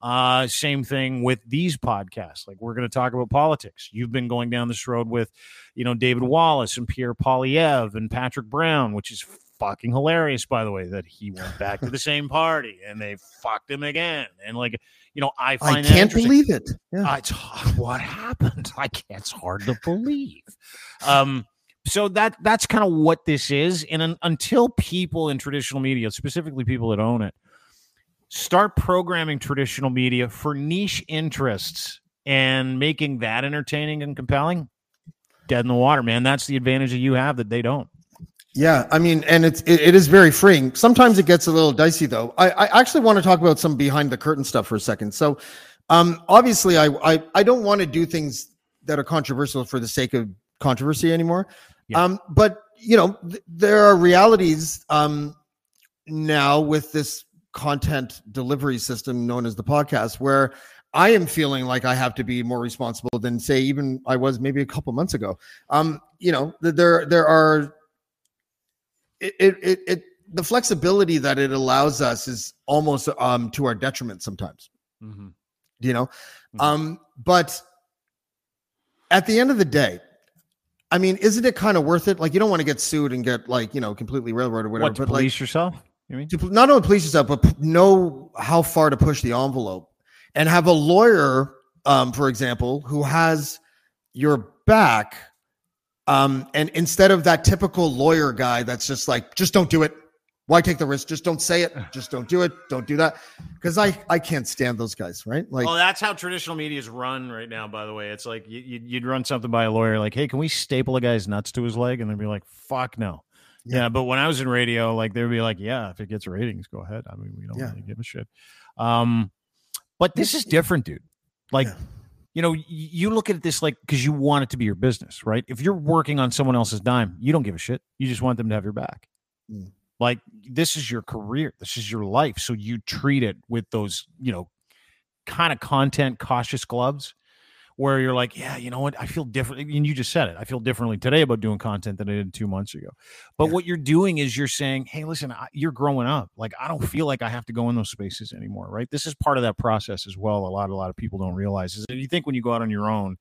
Uh, same thing with these podcasts. Like we're going to talk about politics. You've been going down this road with, you know, David Wallace and Pierre Poilievre and Patrick Brown, which is fucking hilarious, by the way, that he went back to the <laughs> same party and they fucked him again. And like, you know, I find I can't believe it. Yeah. It's <laughs> what happened. <laughs> I can't. It's hard to believe. Um, so that that's kind of what this is, and un, until people in traditional media, specifically people that own it, start programming traditional media for niche interests and making that entertaining and compelling, dead in the water, man. That's the advantage that you have that they don't. Yeah, I mean, and it's it, it is very freeing. Sometimes it gets a little dicey, though. I, I actually want to talk about some behind the curtain stuff for a second. So, um, obviously, I I, I don't want to do things that are controversial for the sake of controversy anymore. Yeah. Um, but you know, th- there are realities um now with this content delivery system known as the podcast where I am feeling like I have to be more responsible than say even I was maybe a couple months ago. Um, you know, th- there there are it it it, the flexibility that it allows us is almost um to our detriment sometimes. Mm-hmm. You know, Mhm. um, but at the end of the day, I mean, isn't it kind of worth it? Like, you don't want to get sued and get like you know completely railroaded or whatever. What to but like, police yourself? You mean? to not only police yourself, but know how far to push the envelope and have a lawyer, um, for example, who has your back. Um, and instead of that typical lawyer guy that's just like, just don't do it. Why take the risk? Just don't say it. <sighs> Just don't do it. Don't do that. Because I I can't stand those guys, right? Like, well, that's how traditional media is run right now. By the way, it's like you, you- you'd run something by a lawyer, like, "Hey, can we staple a guy's nuts to his leg?" And they'd be like, "Fuck no." Yeah. Yeah. but when I was in radio, like they'd be like, "Yeah, if it gets ratings, go ahead." I mean, we don't Yeah. really give a shit. Um, but this is different, dude. Like, Yeah. You know, you look at this like because you want it to be your business, right? If you're working on someone else's dime, you don't give a shit. You just want them to have your back. Mm. Like this is your career, this is your life, so you treat it with those, you know, kind of content cautious gloves where you're like, yeah, you know what? I feel different. And you just said it. I feel differently today about doing content than I did two months ago. But Yeah. what you're doing is you're saying, hey, listen, I, you're growing up. Like, I don't feel like I have to go in those spaces anymore. Right. This is part of that process as well. A lot, a lot of people don't realize is that you think when you go out on your own,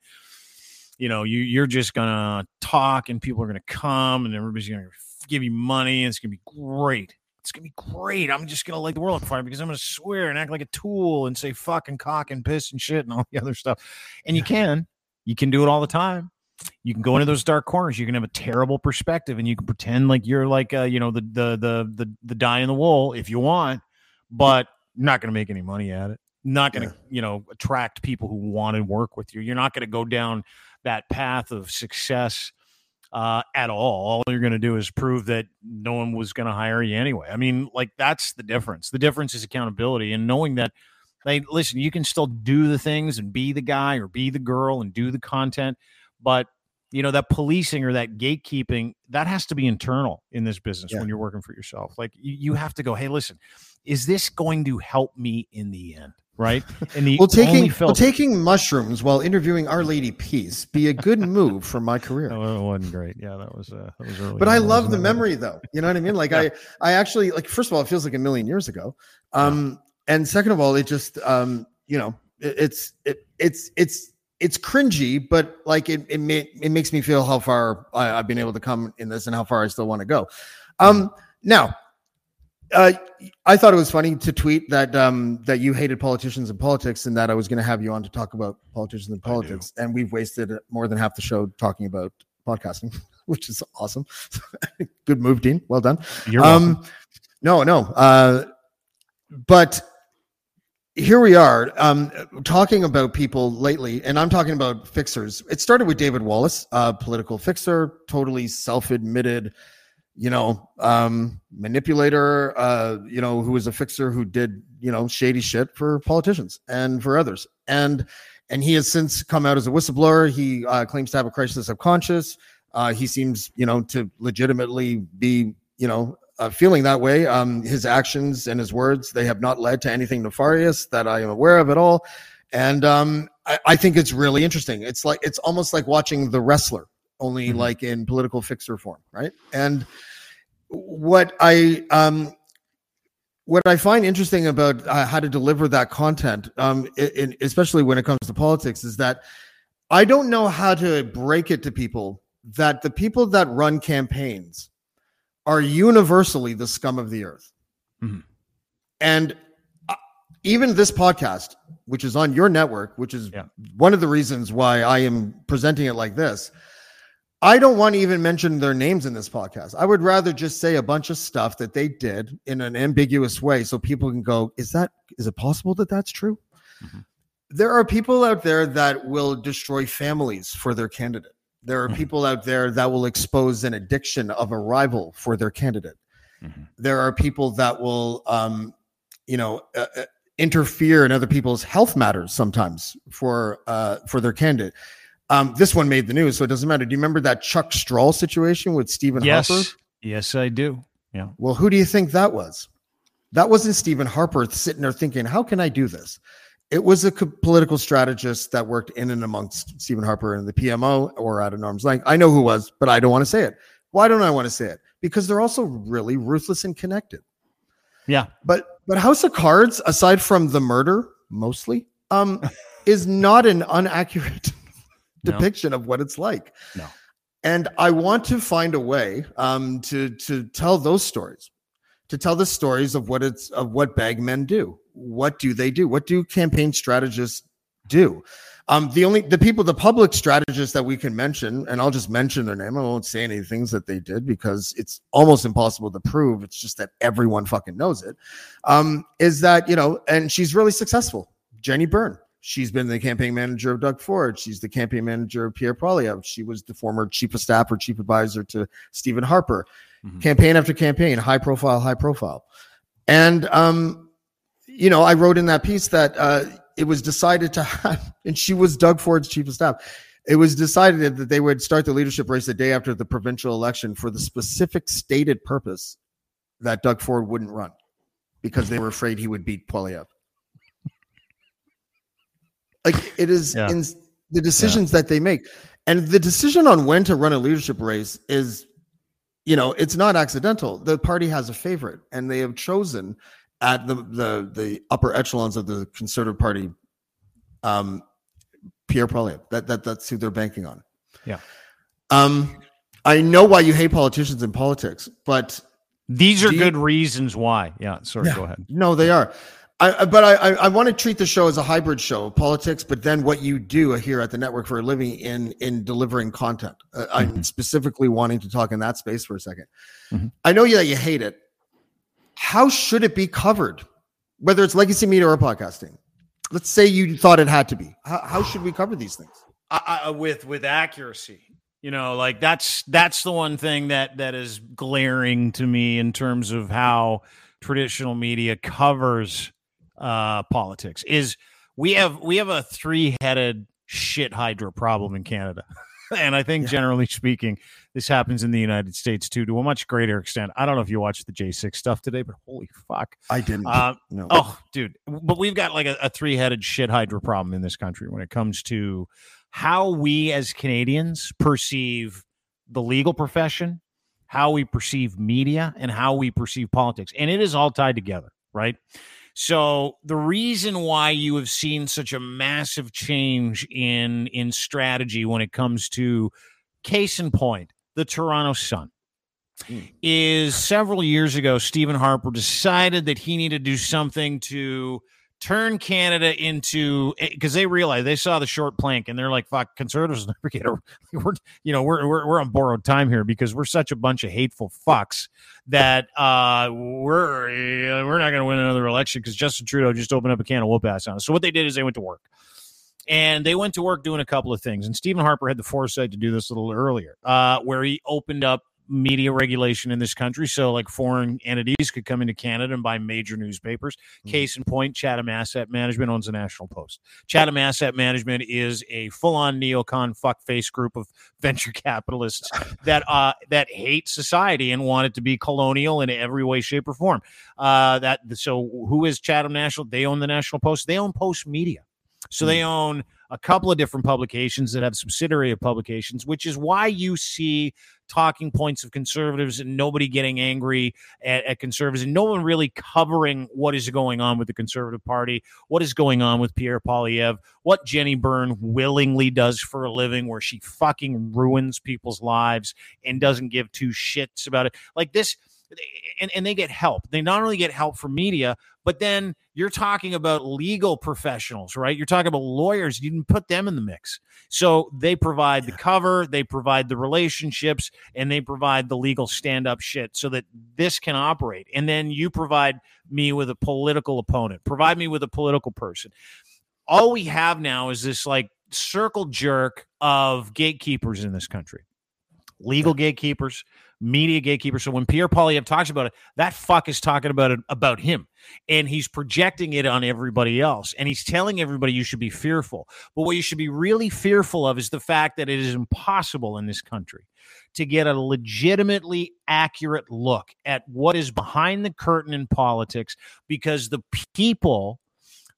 you know, you you're just gonna talk and people are gonna come and everybody's gonna give you money and it's gonna be great. It's gonna be great. I'm just gonna light the world on fire because I'm gonna swear and act like a tool and say fucking cock and piss and shit and all the <laughs> other stuff. And you can, you can do it all the time. You can go into those dark corners. You can have a terrible perspective, and you can pretend like you're like uh, you know the the the the the die in the wool if you want, but not going to make any money at it. Not going to you know attract people who want to work with you. You're not going to go down that path of success uh, at all. All you're going to do is prove that no one was going to hire you anyway. I mean, like that's the difference. The difference is accountability and knowing that. Like, listen, you can still do the things and be the guy or be the girl and do the content, but you know that policing or that gatekeeping that has to be internal in this business Yeah. when you're working for yourself. Like, you, you have to go, hey, listen, is this going to help me in the end? Right? And the only taking filter- taking mushrooms while interviewing Our Lady Peace be a good move for my career? Oh, it wasn't great. Yeah, that was uh, that was early. but on. I love the memory though. You know what I mean? Like I, I actually like. First of all, it feels like a million years ago. Um, and second of all, it just, um, you know, it, it's it, it's it's it's cringy, but like it it, ma- it makes me feel how far I, I've been able to come in this and how far I still want to go. Um, now. Uh, I thought it was funny to tweet that um, that you hated politicians and politics, and that I was going to have you on to talk about politicians and politics. And we've wasted more than half the show talking about podcasting, <laughs> which is awesome. <laughs> Good move, Dean. Well done. You're welcome. um, no, no. Uh, but here we are um, talking about people lately, and I'm talking about fixers. It started with David Wallace, a political fixer, totally self-admitted, you know, um, manipulator, uh, you know, who was a fixer who did, you know, shady shit for politicians and for others. And and he has since come out as a whistleblower. He uh, claims to have a crisis of conscience. Uh, he seems, you know, to legitimately be, you know, uh, feeling that way. Um, his actions and his words, they have not led to anything nefarious that I am aware of at all. And um, I, I think it's really interesting. It's like it's almost like watching The Wrestler, only Mhm. like in political fixer form, right? And what I um, what I find interesting about uh, how to deliver that content, um, in, especially when it comes to politics, is that I don't know how to break it to people that the people that run campaigns are universally the scum of the earth. Mhm. And uh, even this podcast, which is on your network, which is Yeah. one of the reasons why I am presenting it like this, I don't want to even mention their names in this podcast. I would rather just say a bunch of stuff that they did in an ambiguous way so people can go, is that is it possible that that's true? Mhm. There are people out there that will destroy families for their candidate. There are Mhm. people out there that will expose an addiction of a rival for their candidate. Mhm. There are people that will um, you know, uh, uh, interfere in other people's health matters sometimes for uh for their candidate. Um, this one made the news, so it doesn't matter. Do you remember that Chuck Strahl situation with Stephen yes, Harper? yes, I do. Yeah. Well, who do you think that was? That wasn't Stephen Harper sitting there thinking, how can I do this? It was a political strategist that worked in and amongst Stephen Harper and the PMO or at an arm's length. I know who was, but I don't want to say it. Why don't I want to say it? Because they're also really ruthless and connected. Yeah. But but House of Cards, aside from the murder, mostly, um, <laughs> is not an inaccurate No. depiction of what it's like. No. And I want to find a way um, to to tell those stories, to tell the stories of what it's of what bagmen do. What do they do? What do campaign strategists do? Um, the only the people, the public strategists that we can mention, and I'll just mention their name. I won't say any things that they did because it's almost impossible to prove. It's just that everyone fucking knows it. Um, is that you know, and she's really successful. Jenny Byrne. She's been the campaign manager of Doug Ford. She's the campaign manager of Pierre Poilievre. She was the former chief of staff or chief advisor to Stephen Harper. Mhm. Campaign after campaign, high profile, high profile. And um, you know, I wrote in that piece that uh, it was decided to have, <laughs> and she was Doug Ford's chief of staff. It was decided that they would start the leadership race the day after the provincial election for the specific stated purpose that Doug Ford wouldn't run because they were afraid he would beat Poilievre. Like it is Yeah. in the decisions that they make, and the decision on when to run a leadership race is, you know, it's not accidental. The party has a favorite, and they have chosen at the the the upper echelons of the Conservative Party, um, Pierre Poilievre. That that that's who they're banking on. Yeah. Um, I know why you hate politicians in politics, but These are Do you- good reasons why. Yeah. Sorry. Yeah. Go ahead. no, they are. I, I- but I, I, I want to treat the show as a hybrid show of politics, but then what you do here at the network for a living in in delivering content. Uh, I'm specifically wanting to talk in that space for a 2nd Mhm. I know you that you hate it. How should it be covered? Whether it's legacy media or podcasting. Let's say you thought it had to be. How, how should we cover these things? I, I, with with accuracy you know like that's that's the one thing that that is glaring to me in terms of how traditional media covers uh politics is we have we have a three-headed shit hydra problem in canada <laughs> and i think Yeah. generally speaking this happens in the united states too to a much greater extent i don't know if you watched the j6 stuff today but holy fuck I didn't. uh, no. Oh, dude. But we've got like a, a three headed shit hydra problem in this country when it comes to how we as Canadians perceive the legal profession, how we perceive media, and how we perceive politics. And it is all tied together, right? So the reason why you have seen such a massive change in in strategy when it comes to case in point, the Toronto Sun hmm. is several years ago, Stephen Harper decided that he needed to do something to turn Canada into because they realized they saw the short plank and they're like, "Fuck, conservatives <laughs> never get a we're you know we're we're we're on borrowed time here because we're such a bunch of hateful fucks that uh we're we're not going to win another election because Justin Trudeau just opened up a can of whoop ass on us." So what they did is they went to work. And they went to work doing a couple of things. And Stephen Harper had the foresight to do this a little earlier, uh, where he opened up media regulation in this country. So, like, foreign entities could come into Canada and buy major newspapers. Case in point, Chatham Asset Management owns the National Post. Chatham Asset Management is a full-on neocon fuckface group of <laughs> venture capitalists <laughs> that uh, that hate society and want it to be colonial in every way, shape, or form. Uh, that so, who is Chatham National? They own the National Post. They own Post Media. So they own a couple of different publications that have subsidiary of publications, which is why you see talking points of conservatives and nobody getting angry at, at conservatives and no one really covering what is going on with the conservative party, what is going on with Pierre Poilievre, what Jenny Byrne willingly does for a living, where she fucking ruins people's lives and doesn't give two shits about it. Like this, and, and they get help. They not only get help from media, but then you're talking about legal professionals, right? You're talking about lawyers. You didn't put them in the mix. So they provide the cover, they provide the relationships, and they provide the legal stand up shit so that this can operate. And then you provide me with a political opponent, provide me with a political person. All we have now is this like circle jerk of gatekeepers in this country legal gatekeepers, media gatekeeper. So when Pierre Poilievre talks about it, that fuck is talking about it about him. And he's projecting it on everybody else. And he's telling everybody you should be fearful. But what you should be really fearful of is the fact that it is impossible in this country to get a legitimately accurate look at what is behind the curtain in politics because the people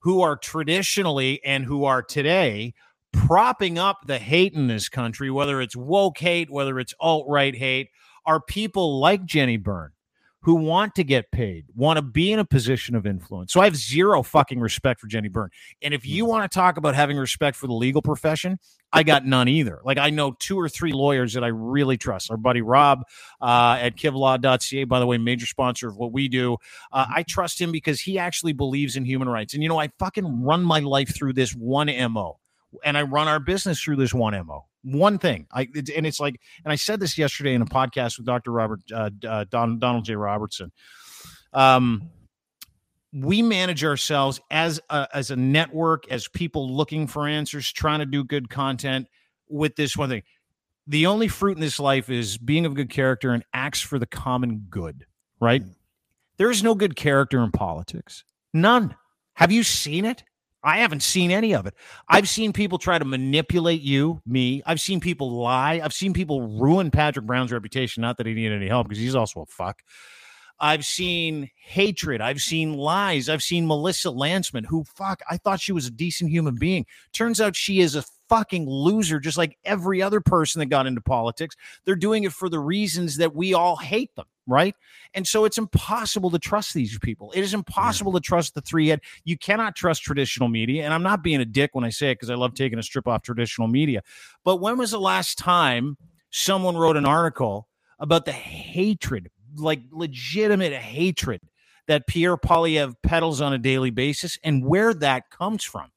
who are traditionally and who are today propping up the hate in this country, whether it's woke hate, whether it's alt right hate, are people like Jenny Byrne who want to get paid, want to be in a position of influence. So I have zero fucking respect for Jenny Byrne. And if you want to talk about having respect for the legal profession, I got none either. Like I know two or three lawyers that I really trust. Our buddy Rob uh, at kivlaw.ca, by the way, major sponsor of what we do. Uh, I trust him because he actually believes in human rights. And you know, I fucking run my life through this one MO and I run our business through this one MO. One thing, I and it's like, and I said this yesterday in a podcast with Dr. Robert uh, uh, Don, Donald J. Robertson. Um, we manage ourselves as a, as a network, as people looking for answers, trying to do good content with this one thing. The only fruit in this life is being of good character and acts for the common good, right? Mm. There is no good character in politics. None. Have you seen it? I haven't seen any of it. I've seen people try to manipulate you, me. I've seen people lie. I've seen people ruin Patrick Brown's reputation. Not that he needed any help because he's also a fuck. I've seen hatred. I've seen lies. I've seen Melissa Lantsman, who fuck, I thought she was a decent human being. Turns out she is a fucking loser, just like every other person that got into politics. They're doing it for the reasons that we all hate them right? And so it's impossible to trust these people. It is impossible yeah. to trust the three head. You cannot trust traditional media. And I'm not being a dick when I say it because I love taking a strip off traditional media. But when was the last time someone wrote an article about the hatred, like legitimate hatred that Pierre Poilievre peddles on a daily basis and where that comes from?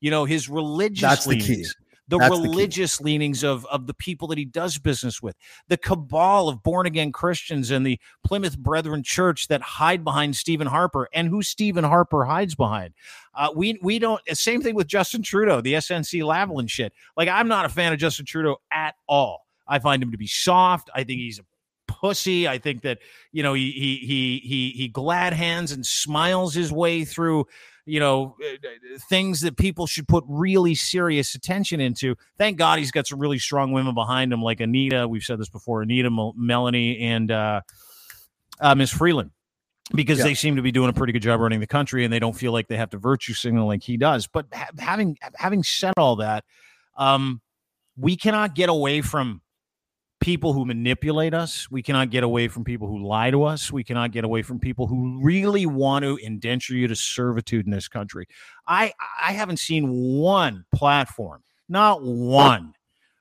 You know, his religious That's leanings. The key the That's religious the leanings of of the people that he does business with, the cabal of born again Christians and the Plymouth Brethren Church that hide behind Stephen Harper and who Stephen Harper hides behind. Uh, we we don't. Same thing with Justin Trudeau, the SNC Lavalin shit. Like I'm not a fan of Justin Trudeau at all. I find him to be soft. I think he's a pussy. I think that you know he he he he he glad hands and smiles his way through you know uh, things that people should put really serious attention into. Thank God he's got some really strong women behind him, like Anita. We've said this before: Anita, Melanie, and uh, uh, Miss Freeland. Because yeah. they seem to be doing a pretty good job running the country, and they don't feel like they have to virtue signal like he does. But ha- having having said all that, um, we cannot get away from people who manipulate us. We cannot get away from people who lie to us. We cannot get away from people who really want to indenture you to servitude in this country. I I haven't seen one platform, not one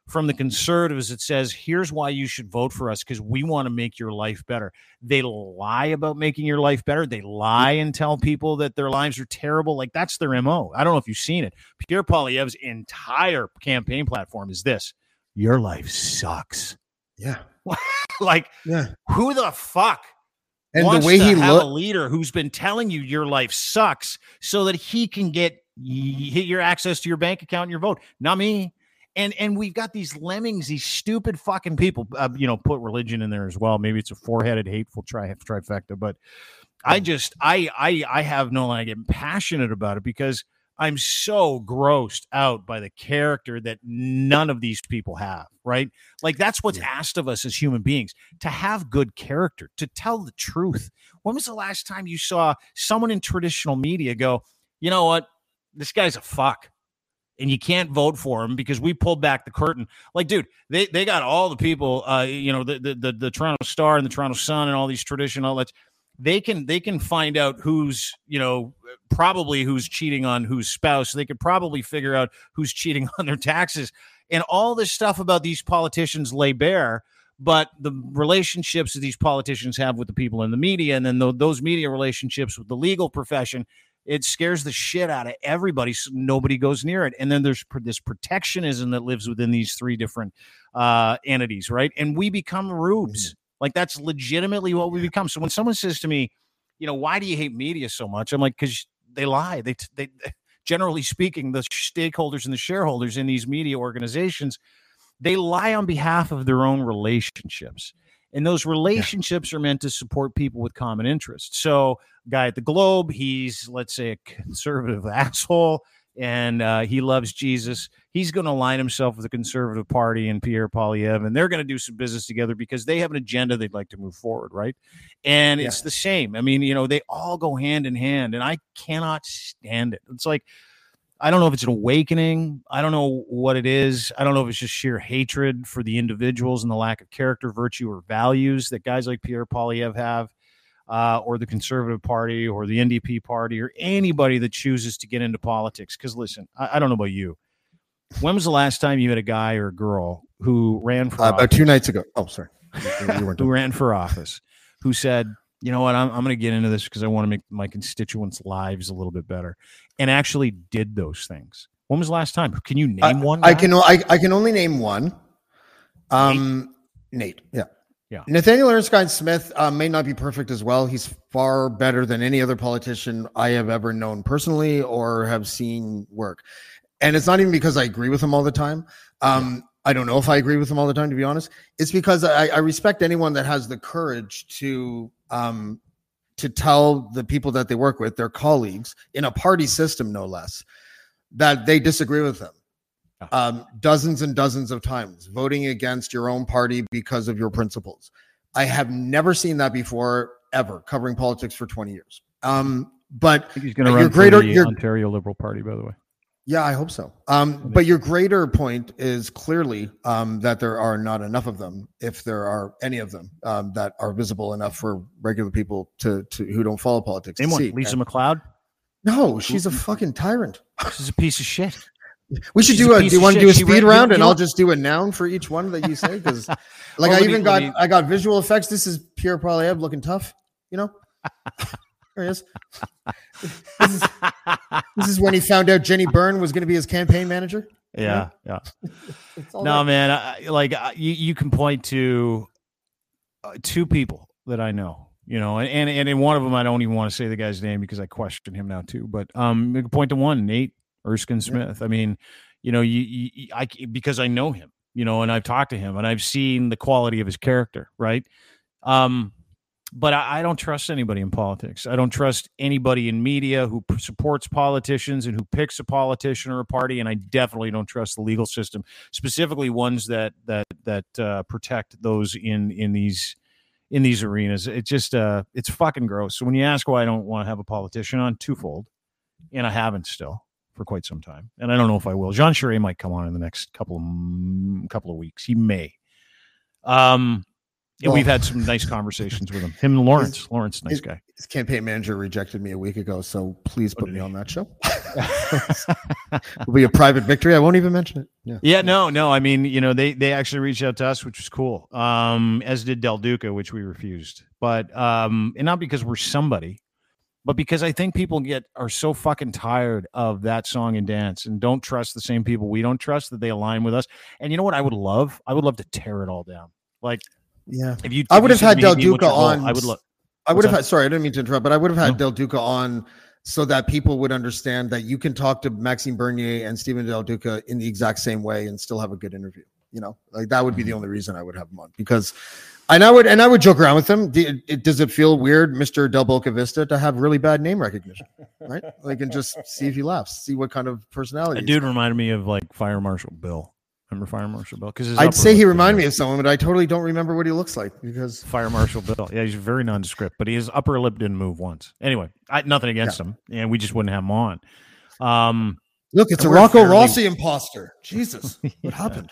from the conservatives that says here's why you should vote for us because we want to make your life better. They lie about making your life better. They lie and tell people that their lives are terrible. Like that's their mo i don't know if you've seen it. Pierre Poilievre's entire campaign platform is this. Your life sucks yeah. <laughs> like, yeah. who the fuck and the way he have a leader who's been telling you your life sucks so that he can get your access to your bank account and your vote. Not me. And and we've got these lemmings, these stupid fucking people. Uh, you know, put religion in there as well. Maybe it's a four-headed, hateful tri- trifecta. But I just, I, I, I have no. I'm passionate about it because I'm so grossed out by the character that none of these people have, right? Like that's what's yeah. asked of us as human beings to have good character, to tell the truth. When was the last time you saw someone in traditional media go, you know what? This guy's a fuck. And you can't vote for him because we pulled back the curtain. Like, dude, they, they got all the people, uh, you know, the, the the the Toronto Star and the Toronto Sun and all these traditional outlets they can they can find out who's you know probably who's cheating on whose spouse. They could probably figure out who's cheating <laughs> on their taxes. And all this stuff about these politicians lay bare but the relationships that these politicians have with the people in the media and then the, those media relationships with the legal profession it scares the shit out of everybody so nobody goes near it. And then there's this protectionism that lives within these three different uh, entities right? And we become rubes. Like that's legitimately what we become. So when someone says to me, you know, why do you hate media so much? I'm like, because they lie. They they <laughs> generally speaking, the stakeholders and the shareholders in these media organizations, they lie on behalf of their own relationships. And those relationships are meant to support people with common interests. So, guy at the Globe, he's let's say a conservative <laughs> asshole and uh, he loves Jesus. He's going to align himself with the Conservative Party and Pierre Poilievre, and they're going to do some business together because they have an agenda they'd like to move forward, right? And Yeah. it's the same. I mean, you know, they all go hand in hand, and I cannot stand it. It's like I don't know if it's an awakening. I don't know what it is. I don't know if it's just sheer hatred for the individuals and the lack of character, virtue, or values that guys like Pierre Poilievre have uh, or the Conservative Party or the NDP Party or anybody that chooses to get into politics. Because listen, I, I don't know about you. When was the last time you met a guy or a girl who ran for Uh, office, about two nights ago. Oh, sorry. <laughs> Who ran for office who said, you know what, I'm, I'm going to get into this because I want to make my constituents' lives a little bit better and actually did those things? When was the last time? Can you name I, one? I can I, I can only name one. Um, Nate. Yeah. Yeah. Nathaniel Erskine Smith uh, may not be perfect as well. He's far better than any other politician I have ever known personally or have seen work. And it's not even because I agree with him all the time. Um, I don't know if I agree with him all the time, to be honest. It's because I, I respect anyone that has the courage to um, to tell the people that they work with, their colleagues in a party system, no less, that they disagree with them um, dozens and dozens of times, voting against your own party because of your principles. I have never seen that before, ever, covering politics for 20 years. Um, but I think he's going to run your for greater- the your- Ontario Liberal Party, by the way. yeah, I hope so. Um, but your greater point is clearly um, that there are not enough of them, if there are any of them um, that are visible enough for regular people to, to who don't follow politics. Name to one. see. Lisa MacLeod. No, she's a fucking tyrant. This is a piece of shit. We should She's do a a. Do you want to do a speed ran- round, you and I'll just do a noun for each one that you say? Because, <laughs> like, Well, I let me- even got me- I got visual effects. This is Pierre Poilievre looking tough. You know, <laughs> there he is. this is. This is when he found out Jenny Byrne was going to be his campaign manager. Yeah, yeah. <laughs> All No, there. man. I, like I, you, you can point to uh, two people that I know. You know, and, and and in one of them, I don't even want to say the guy's name because I question him now too. But um, you can point to one, Nate Erskine Smith. I mean, you know, you, you I because I know him. You know, and I've talked to him, and I've seen the quality of his character. Right. Um, but I, I don't trust anybody in politics. I don't trust anybody in media who p- supports politicians and who picks a politician or a party. And I definitely don't trust the legal system, specifically ones that that that uh, protect those in in these in these arenas. It just uh, it's fucking gross. So when you ask why I don't want to have a politician on, twofold, and I haven't still for quite some time, and I don't know if I will. Jean Charest might come on in the next couple of mm, couple of weeks. He may. Um, and Well- we've had some nice conversations with him. <laughs> Him and Lawrence. Lawrence, nice his- guy. His campaign manager rejected me a week ago, so please put did me on that show. <laughs> <laughs> It'll be a private victory. I won't even mention it. Yeah. Yeah, no, no. I mean, you know, they they actually reached out to us, which was cool. Um, as did Del Duca, which we refused. But um, and not because we're somebody, but because I think people get are so fucking tired of that song and dance and don't trust the same people we don't trust that they align with us. And you know what I would love? I would love to tear it all down. Like Yeah. if you I would have had Del Duca goal?" on. I would love I would have had. Sorry, I didn't mean to interrupt, but I would have had No. Del Duca on so that people would understand that you can talk to Maxime Bernier and Stephen Del Duca in the exact same way and still have a good interview. You know, like that would be the Mm-hmm. only reason I would have him on because, and I would and I would joke around with it- does it feel weird, Mister Del Boca Vista, to have really bad name recognition, right? Like and just see if he laughs, see what kind of personality. That dude reminded me of like Fire Marshal Bill. Remember Fire Marshal Bill? Because I'd say he reminded me of someone, but I totally don't remember what he looks like because Fire Marshal Bill. Yeah, he's very nondescript, but his upper lip didn't move once. Anyway, I, nothing against him, and we just wouldn't have him on. Um, look, it's a Rocco fairly- Rossi imposter. Jesus, <laughs> what happened?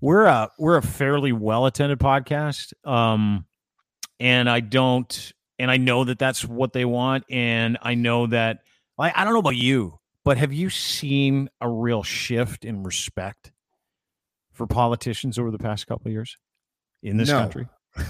We're a we're a fairly well attended podcast, um, and I don't, and I know that that's what they want, and I know that. I, I don't know about you, but have you seen a real shift in respect for politicians over the past couple of years in this No. country? <laughs>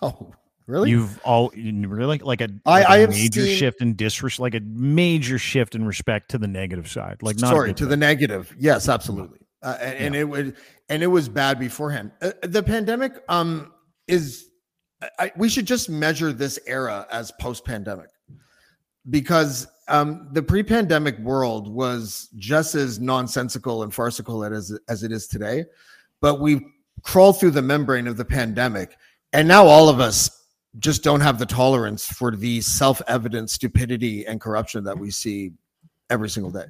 Oh, really? You've all really like a, I- like a I have major seen- shift in disrespect, like a major shift in respect to the negative side. Like not sorry to the negative. Yes, absolutely. Uh, and, and it would, and it was bad beforehand. Uh, the pandemic, um, is I- I, we should just measure this era as post-pandemic because um, the pre-pandemic world was just as nonsensical and farcical as as it is today, but we crawled through the membrane of the pandemic, and now all of us just don't have the tolerance for the self-evident stupidity and corruption that we see every single day.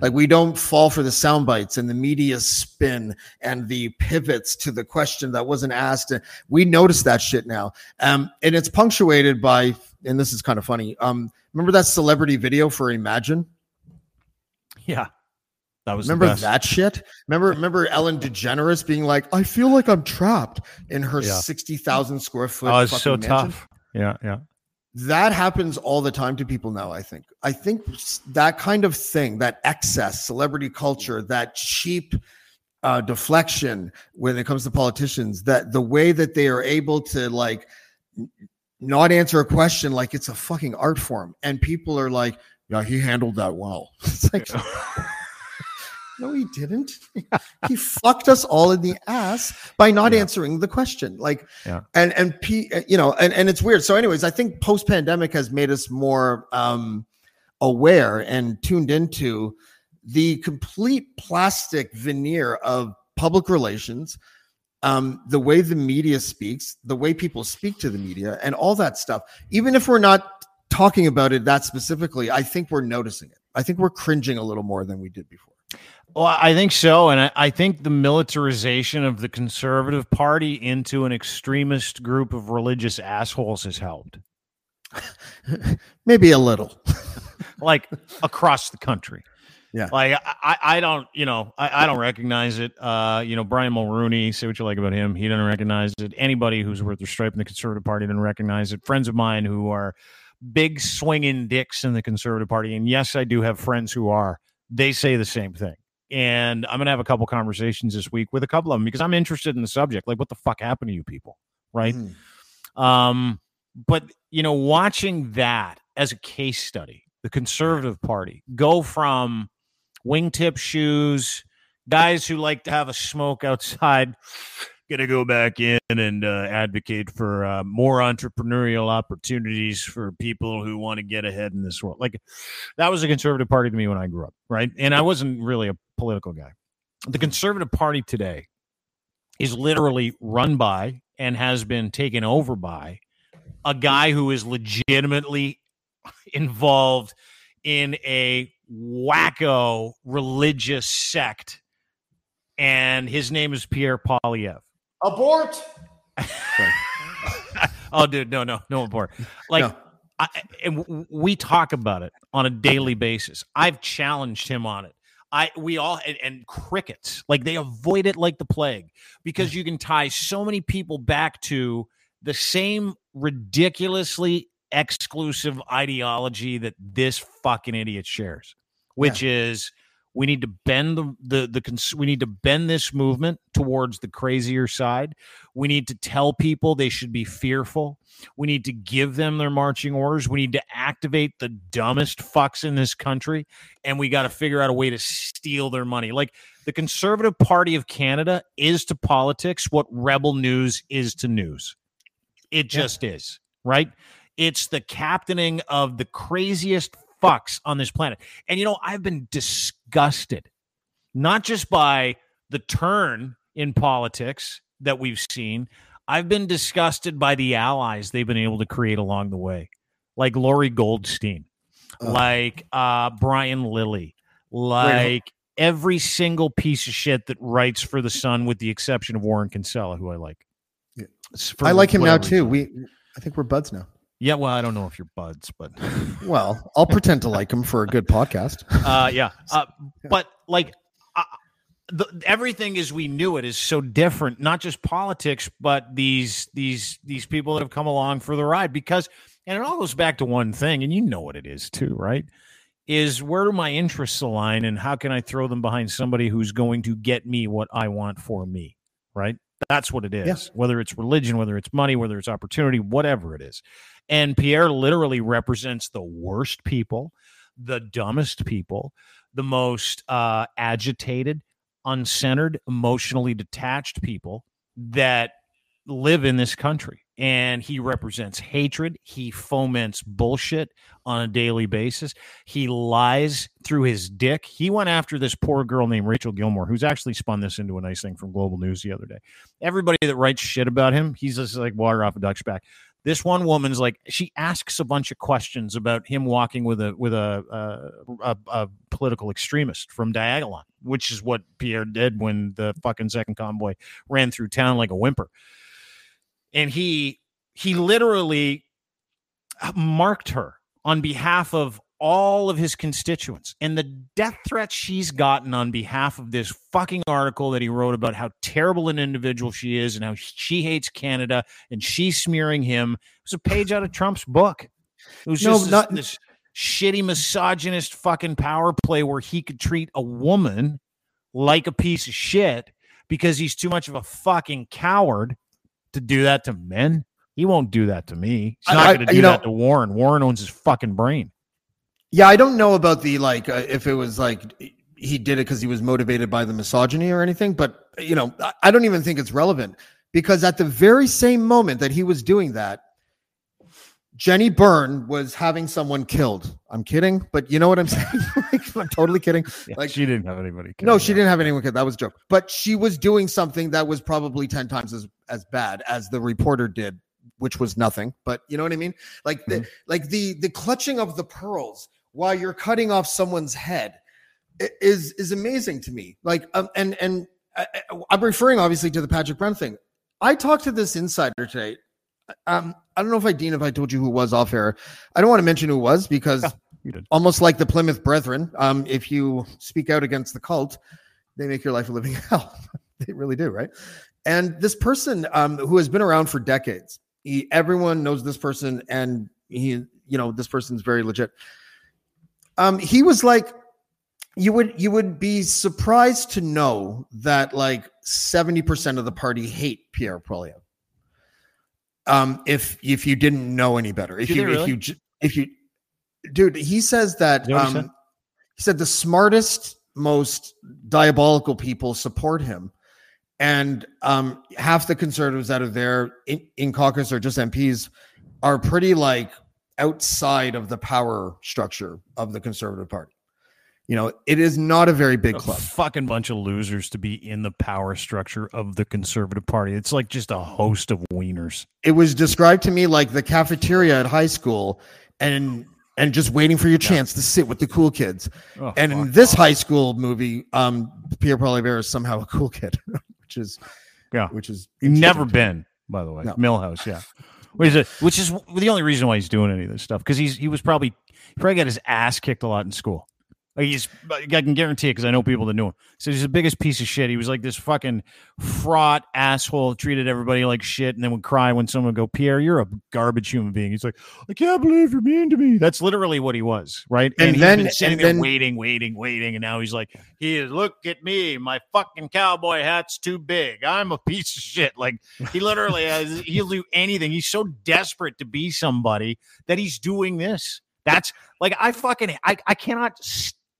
Like we don't fall for the sound bites and the media spin and the pivots to the question that wasn't asked. And we notice that shit now. Um, and it's punctuated by, and this is kind of funny. Um, remember that celebrity video for Imagine? yeah, that was Remember that shit? Remember, remember Ellen DeGeneres being like, "I feel like I'm trapped in her Yeah. sixty thousand square foot." Oh, it's so mansion." tough. Yeah, yeah. That happens all the time to people now i think. I think that kind of thing that excess celebrity culture that cheap uh, deflection when it comes to politicians that the way that they are able to like not answer a question like it's a fucking art form. And people are like yeah he handled that well. <laughs> It's like <laughs> no he didn't. <laughs> He fucked us all in the ass by not Yeah. answering the question. Like Yeah. and and P, you know and, and it's weird. So anyways i think post pandemic has made us more um aware and tuned into the complete plastic veneer of public relations um the way the media speaks the way people speak to the media and all that stuff. Even if we're not talking about it that specifically i think we're noticing it. I think we're cringing a little more than we did before Well, I think so, and I, I think the militarization of the conservative party into an extremist group of religious assholes has helped, <laughs> maybe a little <laughs> like across the country. Yeah. like I, I don't, you know, I, I don't recognize it. Uh, you know, Brian Mulroney, say what you like about him, he doesn't recognize it. Anybody who's worth their stripe in the conservative party doesn't recognize it. Friends of mine who are big swinging dicks in the conservative party, and yes, I do have friends who are. They say the same thing. And I'm going to have a couple conversations this week with a couple of them because I'm interested in the subject. Like, what the fuck happened to you people? Right. Mhm. Um, but you know, watching that as a case study, the conservative party go from wingtip shoes, guys who like to have a smoke outside, <laughs> gonna go back in and uh, advocate for uh, more entrepreneurial opportunities for people who want to get ahead in this world. Like that was a conservative party to me when I grew up, right? And I wasn't really a political guy. The hmm. conservative party today is literally run by and has been taken over by a guy who is legitimately <laughs> involved in a wacko religious sect and his name is Pierre Poilievre. abort <laughs> oh dude, no, no, no abort. Like No. I, and we talk about it on a daily basis. I've challenged him on it. I we all and, and crickets like they avoid it like the plague because mm. you can tie so many people back to the same ridiculously exclusive ideology that this fucking idiot shares, which is we need to bend the the the cons- we need to bend this movement towards the crazier side. We need to tell people they should be fearful. We need to give them their marching orders. We need to activate the dumbest fucks in this country, and we got to figure out a way to steal their money. Like the Conservative Party of Canada is to politics what Rebel News is to news. It just is, right? It's the captaining of the craziest fucks on this planet. And you know, I've been disgusted, not just by the turn in politics that we've seen, I've been disgusted by the allies they've been able to create along the way, like Lorrie Goldstein, Ugh. like uh, Brian Lilley, like every single piece of shit that writes for the Sun, with the exception of Warren Kinsella, who I like. I like him now whatever too. reason. We, I think we're buds now. Yeah, well, I don't know if you're buds, but <laughs> Well, I'll pretend to like him for a good podcast. uh, yeah. Uh, <laughs> but like uh, the, everything as we knew it is so different. Not just politics, but these these these people that have come along for the ride. Because and it all goes back to one thing, and you know what it is too, right? Is where do my interests align, and how can I throw them behind somebody who's going to get me what I want for me, right? That's what it is. Yeah. Whether it's religion, whether it's money, whether it's opportunity, whatever it is. And Pierre literally represents the worst people, the dumbest people, the most uh, agitated, uncentered, emotionally detached people that live in this country. And he represents hatred. He foments bullshit on a daily basis. He lies through his dick. He went after this poor girl named Rachel Gilmore, who's actually spun this into a nice thing from Global News the other day. Everybody that writes shit about him, he's just like water off a duck's back. This one woman's like she asks a bunch of questions about him walking with a with a uh, a, a political extremist from Diagolon, which is what Pierre did when the fucking second convoy ran through town like a whimper. And he he literally uh, marked her on behalf of all of his constituents and the death threats she's gotten on behalf of this fucking article that he wrote about how terrible an individual she is and how she hates Canada and she's smearing him. It was a page out of Trump's book. It was No, just this, not- this shitty misogynist fucking power play where he could treat a woman like a piece of shit because he's too much of a fucking coward to do that to men. He won't do that to me. He's not going to do you know- that to Warren. Warren owns his fucking brain. Yeah, I don't know about the like uh, if it was like he did it because he was motivated by the misogyny or anything, but you know, I, I don't even think it's relevant because at the very same moment that he was doing that, Jenny Byrne was having someone killed. I'm kidding, but you know what I'm <laughs> saying? like, I'm totally kidding. Yeah, Like- she didn't have anybody. No, killed. she didn't have anyone killed. That was a joke. But she was doing something that was probably 10 times as, as bad as the reporter did, which was nothing. But you know what I mean? Like the like the the clutching of the pearls while you're cutting off someone's head is is amazing to me. Like um, and and I, I- I'm referring obviously to the Patrick Brown thing. I talked to this insider today. Um, I don't know if I, Dean, if I told you who was off air. I don't want to mention who was because did. almost like the Plymouth Brethren. Um, if you speak out against the cult, they make your life a living <laughs> hell. they really do, right? And this person, um, who has been around for decades, he, everyone knows this person, and he, you know, this person's very legit. Um, he was like, you would you would be surprised to know that like seventy percent of the party hate Pierre Poilievre. Um, if if you didn't know any better, if you they if you if you, dude, he says that what he um, said? he said the smartest, most diabolical people support him, and um, half the conservatives that are there in, in caucus or just MPs are pretty like outside of the power structure of the conservative party. You know, it is not a very big a club. fucking bunch of losers to be in the power structure of the conservative party. It's like just a host of wieners. It was described to me like the cafeteria at high school, and and just waiting for your chance to sit with the cool kids. Oh, and in this off. high school movie, um, Pierre Poilievre is somehow a cool kid, <laughs> which is Yeah. which is never been, by the way. No. Milhouse, yeah. Which is, which is the only reason why he's doing any of this stuff because he's he was probably he probably got his ass kicked a lot in school. Like he's, I can guarantee it because I know people that knew him. So he's the biggest piece of shit. He was like this fucking fraught asshole, treated everybody like shit, and then would cry when someone would go, "Pierre, you're a garbage human being." He's like, "I can't believe you're mean to me." That's literally what he was, right? And he's then- been sitting and there then- waiting, waiting, waiting, and now he's like, "He is. Look at me, my fucking cowboy hat's too big. I'm a piece of shit." Like he literally has. He'll do anything. He's so desperate to be somebody that he's doing this. That's like I fucking I I cannot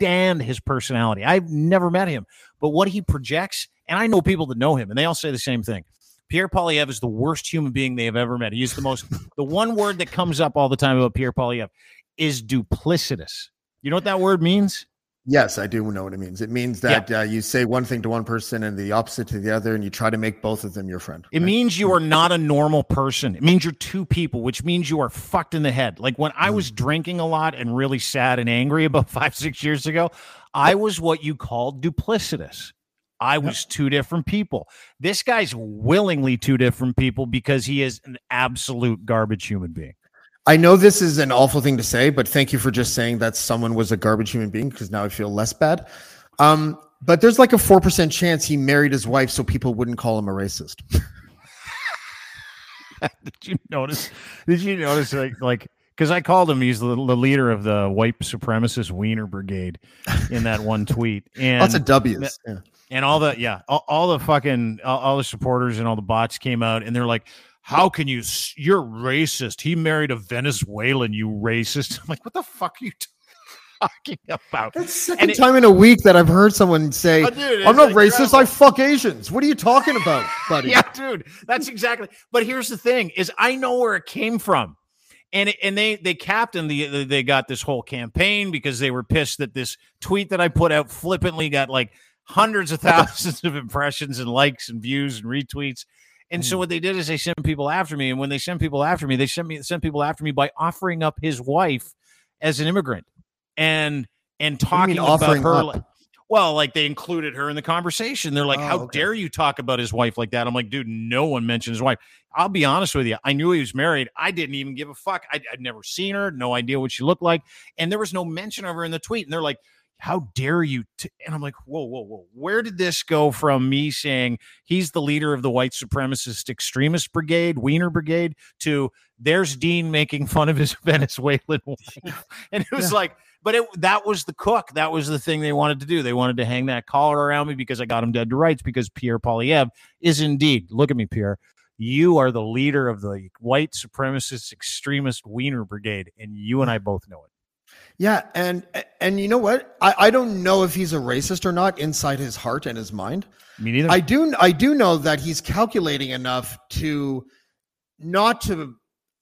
stand his personality. I've never met him, but what he projects, and I know people that know him, and they all say the same thing. Pierre Poilievre is the worst human being they have ever met. He's the most. <laughs> the one word that comes up all the time about Pierre Poilievre is duplicitous. You know what that word means? Yes, I do know what it means. It means that uh, you say one thing to one person and the opposite to the other, and you try to make both of them your friend. It right? means you are not a normal person. It means you're two people, which means you are fucked in the head. Like when I was drinking a lot and really sad and angry <laughs> about five, six years ago, I was what you call duplicitous. I was two different people. This guy's willingly two different people because he is an absolute garbage human being. I know this is an awful thing to say, but thank you for just saying that someone was a garbage human being because now I feel less bad. Um, but there's like a four percent chance he married his wife so people wouldn't call him a racist. <laughs> Did you notice? Did you notice like like because I called him he's the, the leader of the white supremacist Wiener Brigade in that one tweet. And <laughs> Lots of W's. Yeah. and all the yeah, all, all the fucking all, all the supporters and all the bots came out, and they're like, "How can you? You're racist. He married a Venezuelan. You racist." <laughs> I'm like, "What the fuck are you <laughs> talking about?" That's the And second it- time in a week that I've heard someone say, Oh, dude, I'm not racist. I fuck Asians. What are you talking about, <laughs> buddy? yeah, dude, that's exactly. But here's the thing: is I know where it came from, and it, and they they captained the the- they got this whole campaign because they were pissed that this tweet that I put out flippantly got like hundreds of thousands of impressions and likes and views and retweets. And so what they did is they sent people after me, and when they sent people after me, they sent me sent people after me by offering up his wife as an immigrant, and and talking about her. like- well, like they included her in the conversation. They're like, Oh, "How okay. dare you talk about his wife like that?" I'm like, "Dude, no one mentioned his wife." I'll be honest with you. I knew he was married. I didn't even give a fuck. I'd, I'd never seen her, no idea what she looked like, and there was no mention of her in the tweet. And they're like, "How dare you?" T-? And I'm like, "Whoa, whoa, whoa! Where did this go from me saying he's the leader of the white supremacist extremist brigade, Wiener Brigade, to there's Dean making fun of his <laughs> Venezuelan wife?" <laughs> And it was Yeah. like, but it that was the cook. That was the thing they wanted to do. They wanted to hang that collar around me because I got him dead to rights. Because Pierre Poilievre is indeed, look at me, Pierre. You are the leader of the white supremacist extremist Wiener Brigade, and you and I both know it. Yeah, and and you know what? I, I don't know if he's a racist or not inside his heart and his mind. Me neither. I do I do know that he's calculating enough to not to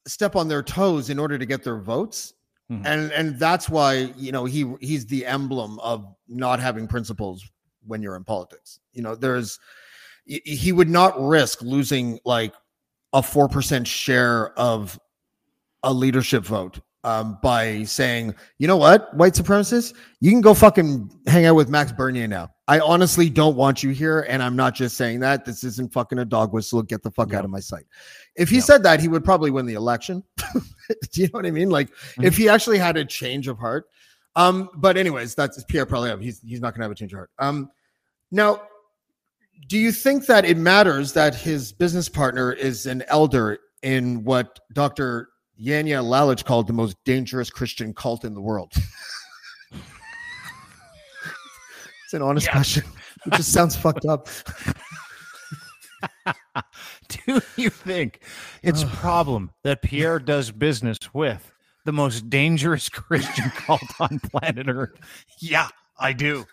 step on their toes in order to get their votes. Mhm. And and that's why, you know, he he's the emblem of not having principles when you're in politics. You know, there's he- he would not risk losing like a 4% share of a leadership vote um, by saying, you know what, white supremacists, you can go fucking hang out with Max Bernier now. I honestly don't want you here. And I'm not just saying that. This isn't fucking a dog whistle. Get the fuck out of my sight. If he said that, he would probably win the election. <laughs> Do you know what I mean? Like if he actually had a change of heart. Um, but anyways, that's Pierre Poilievre. He's he's not gonna have a change of heart. Um, now, do you think that it matters that his business partner is an elder in what Dr. Janja Lalich called the most dangerous Christian cult in the world? <laughs> it's an honest Yes. question. It just sounds fucked up. <laughs> do you think it's a <sighs> problem that Pierre does business with the most dangerous Christian <laughs> cult on planet Earth? Yeah, I do.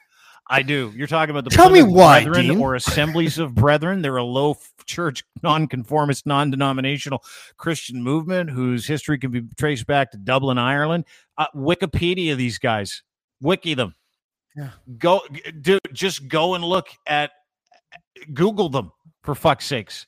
I do. You're talking about the Tell me why, Brethren Dean. or Assemblies of Brethren. They're a low church, nonconformist, non-denominational Christian movement whose history can be traced back to Dublin, Ireland. Uh, Wikipedia these guys. Wiki them. Yeah. Go, dude. Just go and look at. Google them for fuck's sakes.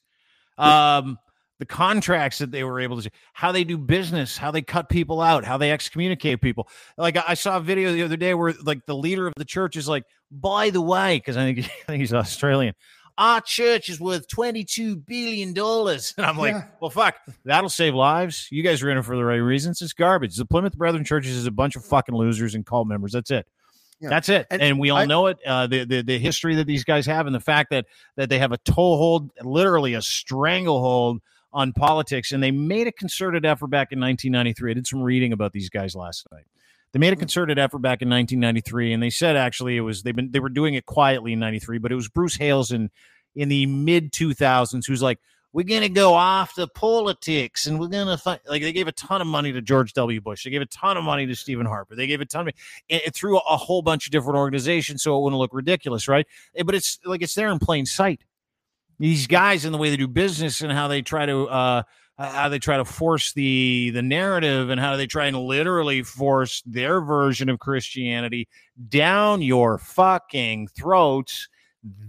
Um, the contracts that they were able to, do, how they do business, how they cut people out, how they excommunicate people. Like I I saw a video the other day where like the leader of the church is like, by the way, because I think <laughs> I think he's Australian. Our church is worth twenty-two billion dollars, <laughs> and I'm like, Yeah. well, fuck, that'll save lives. You guys are in it for the right reasons. It's garbage. The Plymouth Brethren Churches is a bunch of fucking losers and cult members. That's it. Yeah. That's it, and, And we all I- know it. Uh, the, the the history that these guys have, and the fact that that they have a toehold, literally a stranglehold on politics, and they made a concerted effort back in 1993. I did some reading about these guys last night. They made a concerted effort back in 1993, and they said actually it was they've been they were doing it quietly in '93, but it was Bruce Hales in in the mid 2000s who's like, we're gonna go after politics, and we're gonna find like they gave a ton of money to George W. Bush, they gave a ton of money to Stephen Harper, they gave a ton of it, it through a whole bunch of different organizations, so it wouldn't look ridiculous, right? Eh, But it's like it's there in plain sight. These guys and the way they do business and how they try to uh, how they try to force the the narrative and how they try and literally force their version of Christianity down your fucking throats.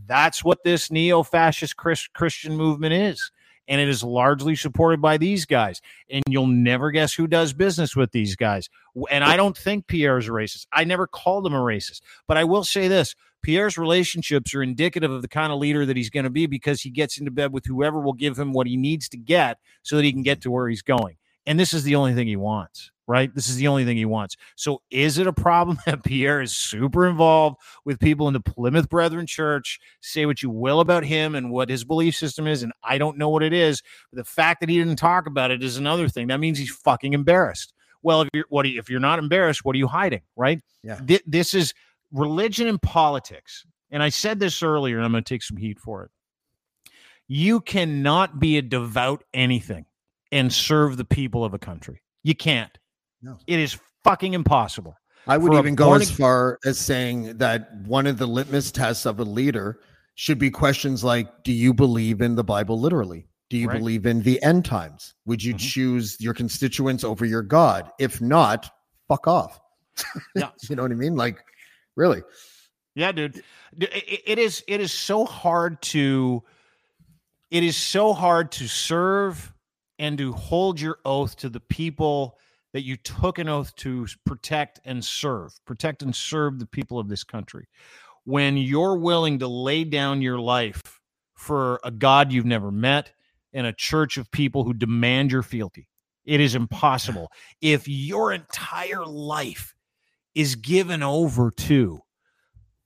That's what this neo-fascist Chris, Christian movement is. And it is largely supported by these guys. And you'll never guess who does business with these guys. And I don't think Pierre is a racist. I never called him a racist. But I will say this Pierre's relationships are indicative of the kind of leader that he's going to be because he gets into bed with whoever will give him what he needs to get so that he can get to where he's going. And this is the only thing he wants, right? This is the only thing he wants. So is it a problem <laughs> that Pierre is super involved with people in the Plymouth Brethren Church? Say what you will about him and what his belief system is, and I don't know what it is. But the fact that he didn't talk about it is another thing. That means he's fucking embarrassed. Well, if you're what you, if you're not embarrassed, what are you hiding, right? Yeah. Thi- this is religion and politics and I said this earlier, and I'm going to take some heat for it. You cannot be a devout anything and serve the people of a country. You can't. No. It is fucking impossible. I would even go as far as saying that one of the litmus tests of a leader should be questions like Do you believe in the Bible literally? Do you Right. believe in the end times? Would you Mhm. choose your constituents over your God? If not, fuck off. Yeah. <laughs> you know what I mean? Like, really? Yeah, dude. It- it is it is so hard to it is so hard to serve and to hold your oath to the people that you took an oath to protect and serve. Protect and serve the people of this country. When you're willing to lay down your life for a God you've never met and a church of people who demand your fealty. It is impossible. If your entire life is given over to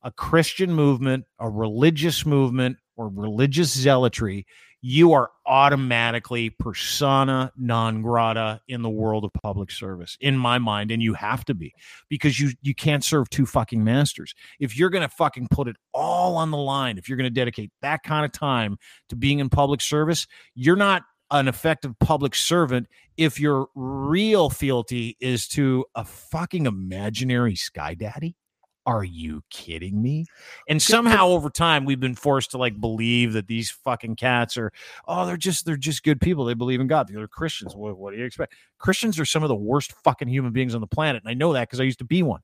a Christian movement, a religious movement, or religious zealotry, you are automatically persona non grata in the world of public service, in my mind, and you have to be because you you can't serve two fucking masters. If you're gonna fucking put it all on the line, if you're gonna dedicate that kind of time to being in public service, you're not an effective public servant if your real fealty is to a fucking imaginary sky daddy. Are you kidding me? And somehow over time we've been forced to like believe that these fucking cats are oh they're just they're just good people. They believe in God. They're Christians. What, what do you expect? Christians are some of the worst fucking human beings on the planet, and I know that because I used to be one.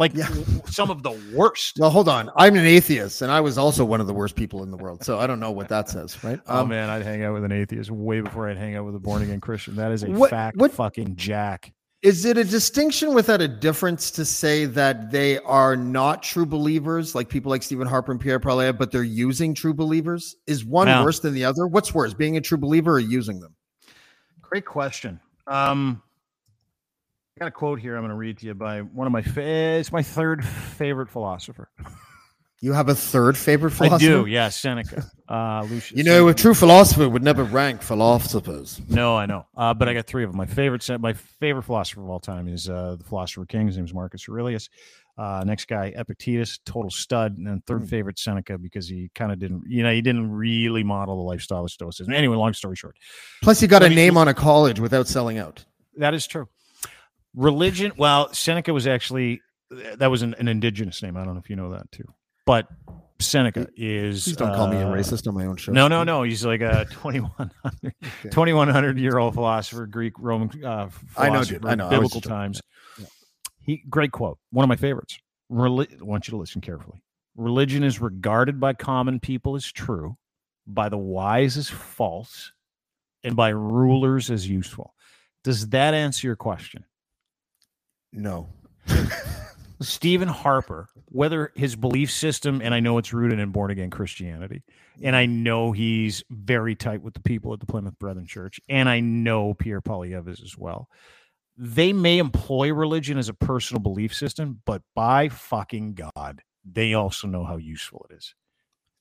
Like Yeah. some of the worst. Well, hold on. I'm an atheist, and I was also one of the worst people in the world. So I don't know what that says, right? <laughs> Oh Um, man, I'd hang out with an atheist way before I'd hang out with a born again Christian. That is a What- fact what- fucking jack. Is it a distinction without a difference to say that they are not true believers, like people like Stephen Harper and Pierre Poilievre, but they're using true believers? Is one Yeah. worse than the other? What's worse, being a true believer or using them? Great question. Um, got a quote here I'm going to read to you by one of my fa- it's my third favorite philosopher. You have a third favorite philosopher? I do, yeah, Seneca. Uh, Lucius. You know, a true philosopher would never rank philosophers. No, I know, uh, but I got three of them. My favorite, my favorite philosopher of all time is uh, the philosopher king. His name is Marcus Aurelius. Uh, next guy, Epictetus, total stud, and then third Hmm. favorite, Seneca, because he kind of didn't, you know, he didn't really model the lifestyle of Stoicism. Anyway, long story short, Plus, you got Let a me- name on a college without selling out. That is true. Religion. Well, Seneca was actually that was an, an indigenous name. I don't know if you know that too. But Seneca is. Please don't call me a uh, racist on my own show. No, no, no. He's like a <laughs> 2100, Okay. 2100 year old philosopher, Greek, Roman. Uh, I know, philosopher, dude. I know. I was Biblical joking. times. Yeah. He great quote. One of my favorites. Reli- I want you to listen carefully. Religion is regarded by common people as true, by the wise as false, and by rulers as useful. Does that answer your question? No. Stephen Harper, whether his belief system, and I know it's rooted in born again Christianity, and I know he's very tight with the people at the Plymouth Brethren Church, and I know Pierre Poilievre is as well. They may employ religion as a personal belief system, but by fucking God, they also know how useful it is.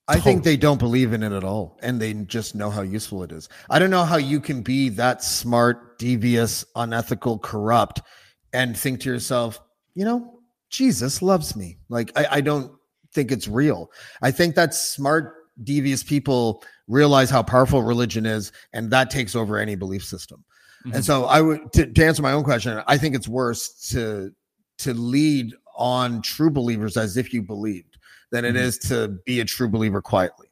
I think they don't believe in it at all, and they just know how useful it is. I don't know how you can be that smart, devious, unethical, corrupt, and think to yourself, you know, Jesus loves me. Like I, I don't think it's real. I think that smart, devious people realize how powerful religion is, and that takes over any belief system. Mhm. And so, I would to, to answer my own question. I think it's worse to to lead on true believers as if you believed than it Mhm. is to be a true believer quietly.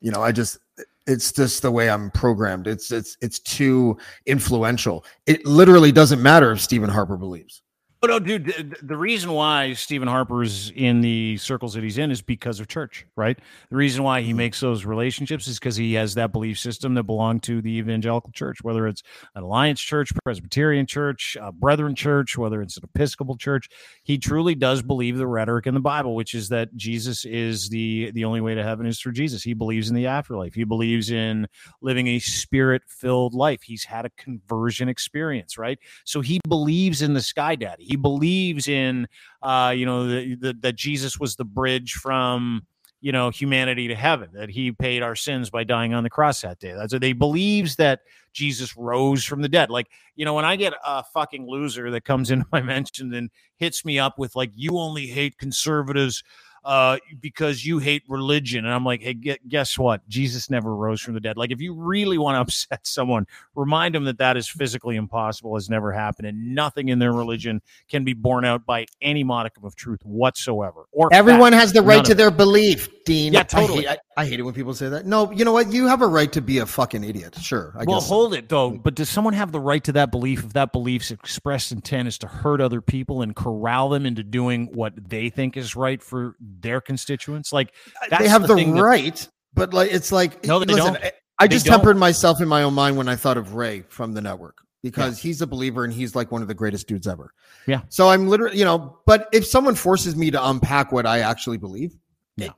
You know, I just it's just the way I'm programmed. It's it's it's too influential. It literally doesn't matter if Stephen Harper believes. Oh no, dude. The, reason why Stephen Harper's in the circles that he's in is because of church, right? The reason why he mm-hmm. makes those relationships is because he has that belief system that belonged to the evangelical church, whether it's an alliance church, Presbyterian church, a Brethren church, whether it's an Episcopal church. He truly does believe the rhetoric in the Bible, which is that Jesus is the the only way to heaven is through Jesus. He believes in the afterlife. He believes in living a spirit filled life. He's had a conversion experience, right? So he believes in the sky daddy. He believes in, uh, you know, that Jesus was the bridge from, you know, humanity to heaven. That he paid our sins by dying on the cross that day. That's what they believes that Jesus rose from the dead. Like, you know, when I get a fucking loser that comes <laughs> into my mentions and hits me up with like, you only hate conservatives. Uh, because you hate religion. And I'm like, hey, gu- guess what? Jesus never rose from the dead. Like, if you really want to <laughs> upset someone, remind them that that is physically impossible, has never happened, and nothing in their religion can be borne out by any modicum of truth whatsoever. Or Everyone fact. has the right of to it. their belief, Dean. Yeah, totally. hate- I, I hate it when people say that. No, you know what? You have a right to be a fucking idiot. Sure, I well, guess. hold it though. But does someone have the right to that belief if that belief's expressed intent is to hurt other people and corral them into doing what they think is right for their constituents? Like that's they have the, that- right, but like it's like No, they listen, don't. I, I They just don't. tempered myself in my own mind when I thought of Ray from the network because he's a believer and he's like one of the greatest dudes ever. Yeah. So I'm literally, you know, but if someone forces me to unpack what I actually believe,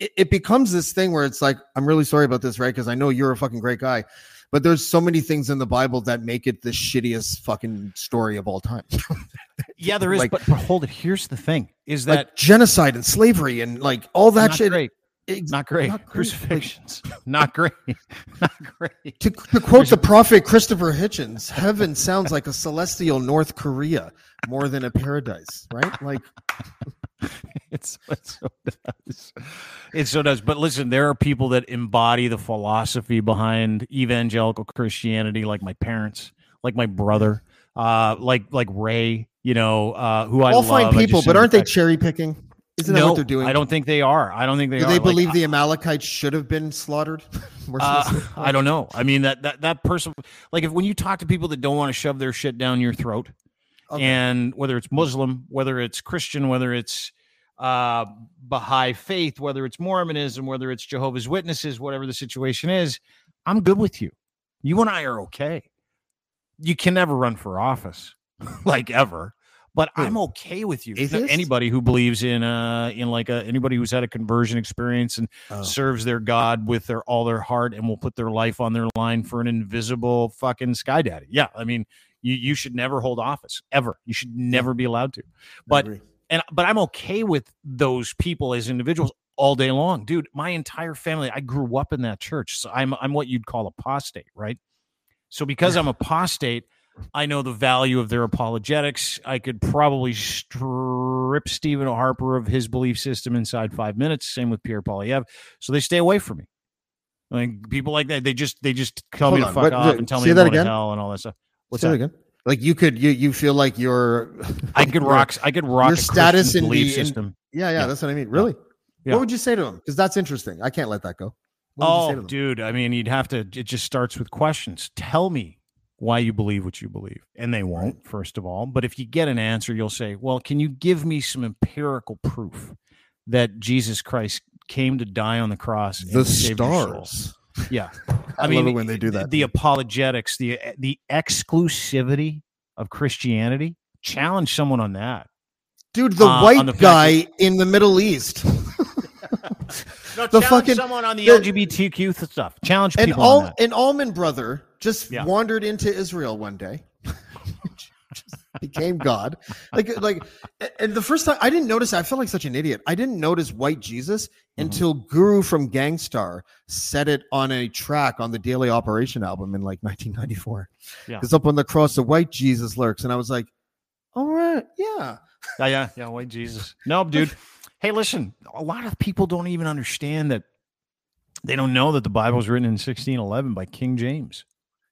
It, it becomes this thing where it's like, I'm really sorry about this, right? because I know you're a fucking great guy. But there's so many things in the Bible that make it the shittiest fucking story of all time. <laughs> Yeah, there is. Like- but, but hold it. Here's the thing: is that like genocide and slavery and like all that shit. great? Not great. not great. Crucifixions. not great. <laughs> not great. To, to quote the prophet Christopher Hitchens, heaven sounds like a celestial North Korea more than a paradise, right? Like, <laughs> It's it so does. It so does. But listen, there are people that embody the philosophy behind evangelical Christianity, like my parents, like my brother, uh, like like Ray. You know, uh, who I all fine people, but aren't they cherry picking? Isn't that what they're doing? I don't think they are. I don't think they Do are. they believe I- the Amalekites should have been slaughtered? <laughs> Uh, I don't know. I mean that that that person, like if when you talk to people that don't want to shove their shit down your throat, Okay. and whether it's Muslim, whether it's Christian, whether it's uh, Baha'i faith, whether it's Mormonism, whether it's Jehovah's Witnesses, whatever the situation is, I'm good with you. You and I are okay. You can never run for office, <laughs> like ever. But Who? I'm okay with you. Atheist? Anybody who believes in uh in like a anybody who's had a conversion experience and Oh. serves their God with their all their heart and will put their life on their line for an invisible fucking sky daddy. Yeah, I mean, you you should never hold office ever. You should never be allowed to. But and but I'm okay with those people as individuals all day long, dude. My entire family, I grew up in that church, so I'm I'm what you'd call apostate, right? So because I'm apostate, I know the value of their apologetics. I could probably strip Stephen Harper of his belief system inside five minutes. Same with Pierre Poilievre. So they stay away from me. Like people like that, they just they just tell me Hold to on, fuck what- off and tell me to that go to again? hell and all that stuff. What's Say that? that again? Like you could you you feel like your <laughs> I could your- rock. I could rock your status Christian in belief the- in- system. Yeah, yeah, Yeah. that's what I mean. Really? Yeah. What would you say to them? Because that's interesting. I can't let that go. What would you say Oh, to them? dude. I mean, you'd have to. It just starts with questions. Tell me why you believe what you believe, and they won't. First of all, but if you get an answer, you'll say, "Well, can you give me some empirical proof that Jesus Christ came to die on the cross?" and The your soul?" stars. Yeah, I, love it when they do that. The apologetics, the the exclusivity of Christianity. Challenge someone on that. Dude, the uh, white the guy in the Middle East. <laughs> No, The challenge fucking- someone on the, the- LGBTQ stuff. Challenge people on all that. an Allman brother just Yeah. wandered into Israel one day. Became God. Like like and the first time I didn't notice I felt like such an idiot. I didn't notice white Jesus Mm-hmm. until Guru from Gang Starr said it on a track on the Daily Operation album in like 1994. Yeah. Because up on the cross the white Jesus lurks and I was like, "All right, yeah." Yeah, yeah, yeah. White Jesus. No, dude. Hey, listen. A lot of people don't even understand that. They don't know that the Bible was written in 1611 by King James.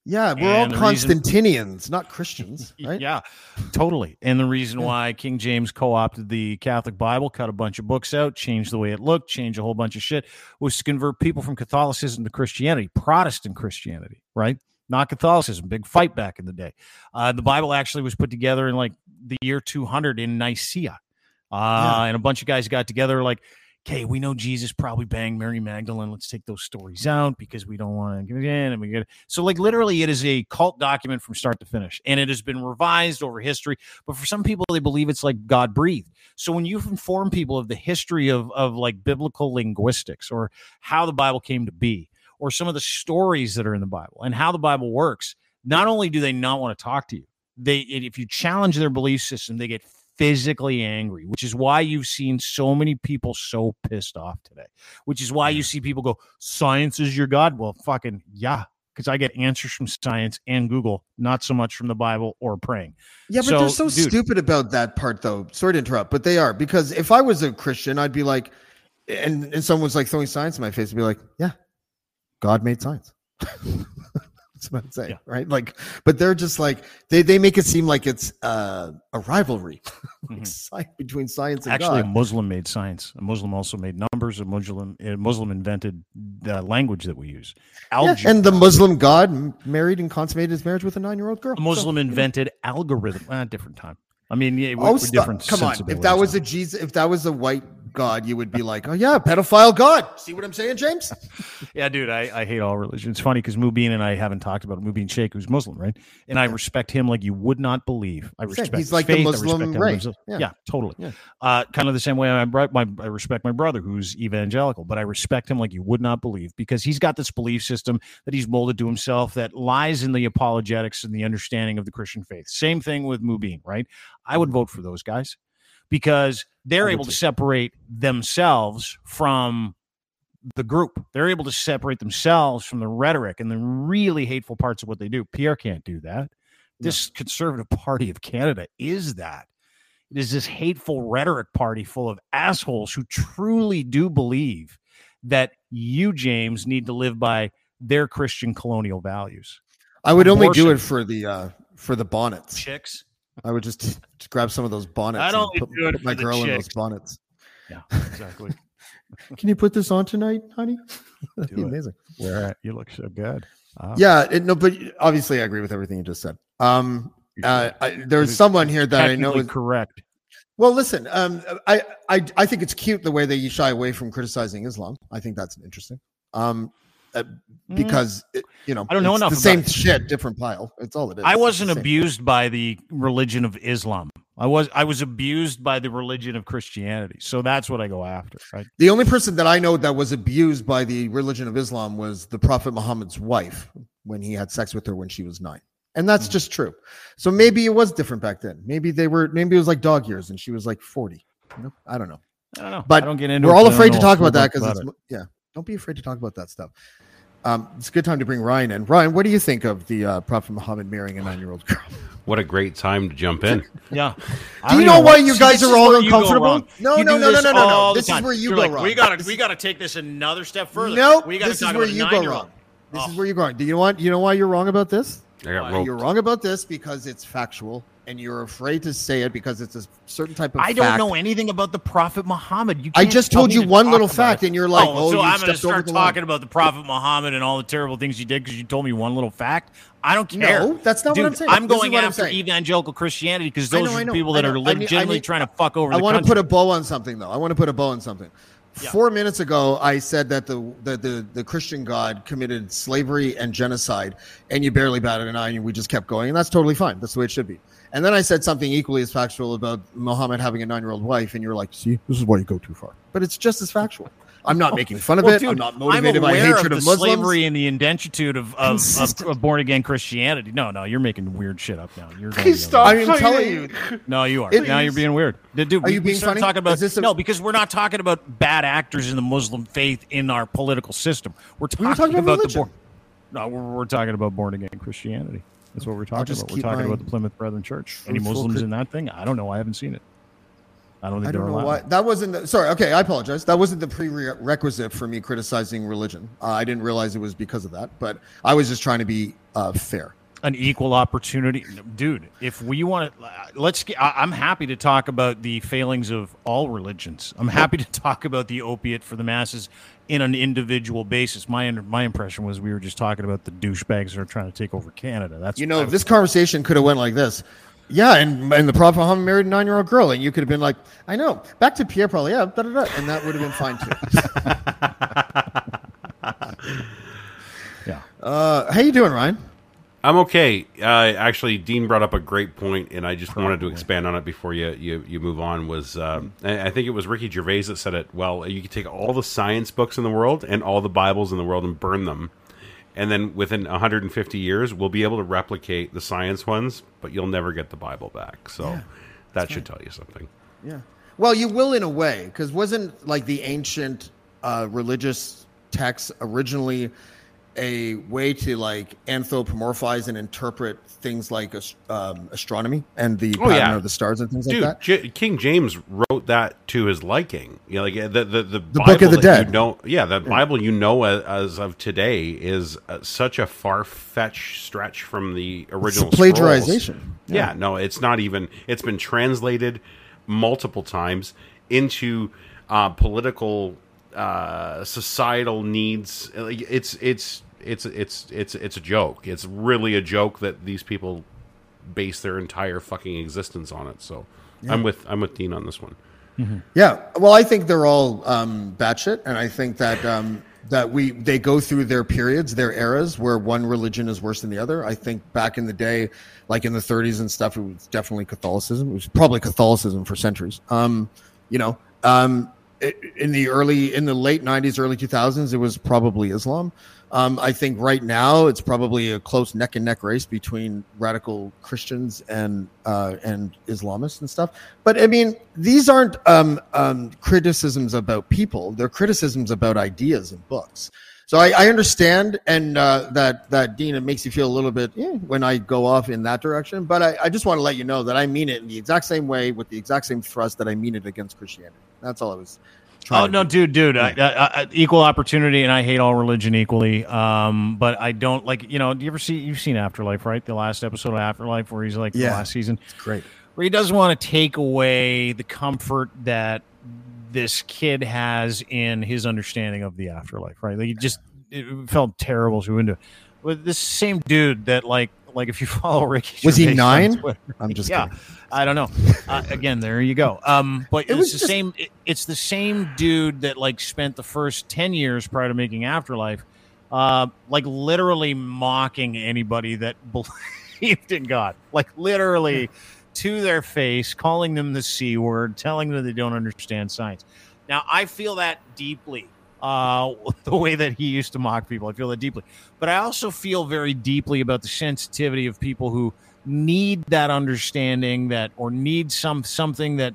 Yeah, we're all And reason- Constantinians, not Christians, <laughs> right? Yeah, totally. And the reason why King James co-opted the Catholic Bible, cut a bunch of books out, changed the way it looked, changed a whole bunch of shit, was to convert people from Catholicism to Christianity, Protestant Christianity, right? Not Catholicism. Big fight back in the day. Uh, the Bible actually was put together in like the year 200 in Nicaea, uh, Yeah. and a bunch of guys got together like. Okay, we know Jesus probably banged Mary Magdalene. Let's take those stories out because we don't want to get in. And we get so like literally, it is a cult document from start to finish, and it has been revised over history. But for some people, they believe it's like God breathed. So when you inform people of the history of of like biblical linguistics or how the Bible came to be, or some of the stories that are in the Bible and how the Bible works, not only do they not want to talk to you, they if you challenge their belief system, they get physically angry, which is why you've seen so many people so pissed off today. Which is why you see people go, "Science is your god." Well, fucking yeah, because I get answers from science and Google, not so much from the Bible or praying. Yeah, but So, they're so dude- stupid about that part, though. Sorry to interrupt, but they are because if I was a Christian, I'd be like, and and someone's like throwing science in my face and be like, yeah, God made science. <laughs> That's what I'd say, Yeah. right? Like, but they're just like they they make it seem like it's uh, a rivalry <laughs> like Mhm. sci- between science and Actually, a Muslim made science. A Muslim also made numbers. A Muslim, a Muslim invented the language that we use. Yeah, Algebra. and the Muslim God married and consummated his marriage with a nine year old girl. a Muslim invented algorithm. Ah, different time. I mean, yeah, Oh, we're different. Come on! If that was a Jesus, if that was a white God, you would be like, "Oh yeah, pedophile God." See what I'm saying, James? <laughs> Yeah, dude, I, I hate all religion. It's funny because Mubin and I haven't talked about it. Mubin Sheikh, who's Muslim, right? And I respect him like you would not believe. I respect He's like the faith, I Muslim respect how he Ray. lives- Yeah. Yeah. totally. Yeah. Uh, kind of the same way I, my, I respect my brother who's evangelical, but I respect him like you would not believe because he's got this belief system that he's molded to himself that lies in the apologetics and the understanding of the Christian faith. Same thing with Mubin, right? I would vote for those guys because they're able to separate themselves from the group. They're able to separate themselves from the rhetoric and the really hateful parts of what they do. Pierre can't do that. This Conservative Party of Canada is that. It is this hateful rhetoric party full of assholes who truly do believe that you, James, need to live by their Christian colonial values. I would only do it for the uh for the bonnets. Chicks. I would just, <laughs> just grab some of those bonnets. I'd and only put, do it put my for the girl in those bonnets. Yeah, <laughs> exactly. Can you put this on tonight, honey? <laughs> That'd be it. amazing. Where you look so good. Wow. Yeah, it, no, but obviously I agree with everything you just said. Um, uh, I, there's someone here that I know is correct. Well, listen, um, I, I I think it's cute the way that you shy away from criticizing Islam. I think that's interesting. Um, uh, because it, you know Mm. I don't know it's enough The same it. shit, different pile. It's all it is. I wasn't abused by the religion of Islam. I was I was abused by the religion of Christianity. So that's what I go after, right? The only person that I know that was abused by the religion of Islam was the Prophet Muhammad's wife when he had sex with her when she was nine. And Mm. that's just true. So maybe it was different back then. Maybe they were. Maybe it was like dog years, and she was like forty. You know? I don't know. I don't know. But I don't get into We're it all 'cause I don't afraid to talk about that because it's yeah. Don't be afraid to talk about that stuff. Um, it's a good time to bring Ryan in. Ryan, what do you think of the uh, Prophet Muhammad marrying a nine-year-old girl? <laughs> What a great time to jump in. Yeah. Do you know why you See, guys are all where you go uncomfortable? No, no, no, no, no, no, no. all the This is where you You're go like, wrong. We got to we got to take this another step further. No, we got this to is talk where about you go wrong. This Oh. is where you're going. Do you know what? You know why you're wrong about this? I got You're wrong about this because it's factual, and you're afraid to say it because it's a certain type of. I don't fact. know anything about the Prophet Muhammad. You I just told you to one little fact, it. and you're like, oh, "Oh, so you I'm going to start the line." talking about the Prophet Muhammad and all the terrible things he did because you told me one little fact. I don't care. No, that's not what I'm saying. I'm This going I'm after saying. evangelical Christianity because I those know, I are people that are know. I I legitimately trying to fuck over I want to put a bow on something though. I want to put a bow on something. Yeah. Four minutes ago, I said that the, the the the Christian God committed slavery and genocide, and you barely batted an eye, and we just kept going, and that's totally fine. That's the way it should be. And then I said something equally as factual about Muhammad having a nine-year-old wife, and you're like, "See, this is why you go too far." But it's just as factual. I'm not oh, making fun of Well, it. dude, I'm not motivated by hatred of of, Muslims. slavery and the indentitude of, of, of, of born again Christianity. No, no, you're making weird shit up now. You're going Please stop. I'm telling you, <laughs> No, you are. It now is- you're being weird. Dude, dude, Are we, you we being started funny? talking about a- no, because we're not talking about bad actors in the Muslim faith in our political system. We're talking, We were talking about the born. No, we're, we're talking about born again Christianity. That's what we're talking about. We're talking about the Plymouth Brethren Church. Any Muslims in that thing? I don't know. I haven't seen it. I don't think I they're don't know allowed. why that wasn't. The, sorry, okay, I apologize. That wasn't the prerequisite for me criticizing religion. Uh, I didn't realize it was because of that, but I was just trying to be uh, fair. An equal opportunity dude if we want to let's get I- i'm happy to talk about the failings of all religions i'm happy to talk about the opiate for the masses in an individual basis my my impression was we were just talking about the douchebags that are trying to take over canada that's You know, this conversation could have went like this, yeah, and and the Prophet Muhammad married a nine year old girl, and you could have been like, I know. Back to Pierre, probably, yeah, da, da, da, and that would have been fine too. yeah <laughs> uh, how you doing, Ryan? I'm okay. Uh, actually, Dean brought up a great point, and I just wanted to expand on it before you you, you move on. Was um, I think it was Ricky Gervais that said it well. You could take all the science books in the world and all the Bibles in the world and burn them, and then within 150 years, we'll be able to replicate the science ones, but you'll never get the Bible back. So that should tell you something. Yeah. Well, you will in a way, because wasn't like the ancient uh, religious texts originally a way to like anthropomorphize and interpret things like um, astronomy and the Oh, pattern yeah. of the stars and things Dude, like that. J- King James wrote that to his liking. You know, like the the the, Book of the Dead. You know, yeah, the Bible you know as, as of today is uh, such a far fetched stretch from the original plagiarization. scrolls. Yeah. no, it's not even. It's been translated multiple times into uh, political, uh, societal needs. It's it's it's it's it's it's a joke. It's really a joke that these people base their entire fucking existence on it. So I'm with I'm with Dean on this one. Yeah, well, I think they're all um, batshit, and I think that um, that we they go through their periods, their eras, where one religion is worse than the other. I think back in the day, like in the 30s and stuff, it was definitely Catholicism. It was probably Catholicism for centuries. Um, you know, um, in the early, in the late 90s, early 2000s, it was probably Islam. Um, I think right now it's probably a close neck and neck race between radical Christians and uh, and Islamists and stuff. But I mean, these aren't um, um, criticisms about people; they're criticisms about ideas and books. So I, I understand, and uh, that that Dean, it makes you feel a little bit eh, when I go off in that direction. But I, I just want to let you know that I mean it in the exact same way, with the exact same thrust that I mean it against Christianity. That's all I was. Trying Oh no, do. dude, dude, I, I, I, equal opportunity, and I hate all religion equally. Um, but I don't like, you know, do you ever see you've seen Afterlife, right? The last episode of Afterlife, where he's like the Yeah. last season, Great. where he doesn't want to take away the comfort that this kid has in his understanding of the afterlife, right? Like he just it felt terrible to into. With this same dude that like like if you <laughs> follow Ricky, Was he Gervais on nine? I'm just yeah, kidding. I don't know. Uh, again, there you go. Um, but It it's was the just- same. it- it's the same dude that like spent the first ten years prior to making Afterlife, uh, like literally mocking anybody that <laughs> believed in God, like literally to their face, calling them the c word, telling them they don't understand science. Now, I feel that deeply. Uh, <laughs> the way that he used to mock people, I feel that deeply. But I also feel very deeply about the sensitivity of people who need that understanding that or need some something that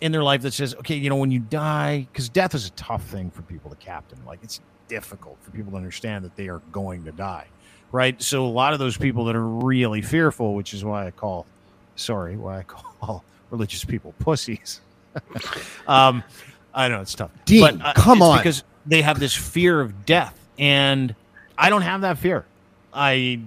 in their life that says okay you know when you die because death is a tough thing for people to captain. Like it's difficult for people to understand that they are going to die right? So a lot of those people that are really fearful which is why i call sorry why i call <laughs> religious people pussies. <laughs> Um i know it's tough Dean, but uh, come on. because they have this fear of death and i don't have that fear I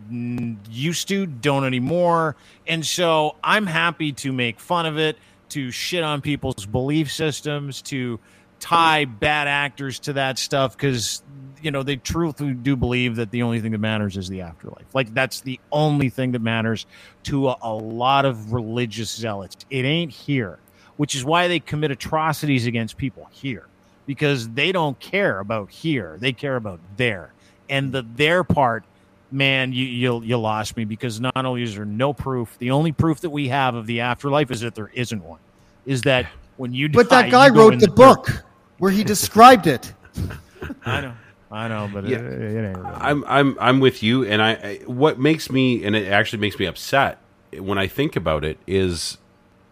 used to, don't anymore. And so I'm happy to make fun of it, to shit on people's belief systems, to tie bad actors to that stuff because, you know, they truly do believe that the only thing that matters is the afterlife. Like, that's the only thing that matters to a, a lot of religious zealots. It ain't here, which is why they commit atrocities against people here because they don't care about here, they care about there. And the there part man, you you you lost me because not only is there no proof, the only proof that we have of the afterlife is that there isn't one. Is that when you But die, that guy wrote in the dirt. book where he described it. <laughs> I know, I know, but Yeah. it, it ain't. Really. I'm I'm I'm with you, and I, I what makes me and it actually makes me upset when I think about it is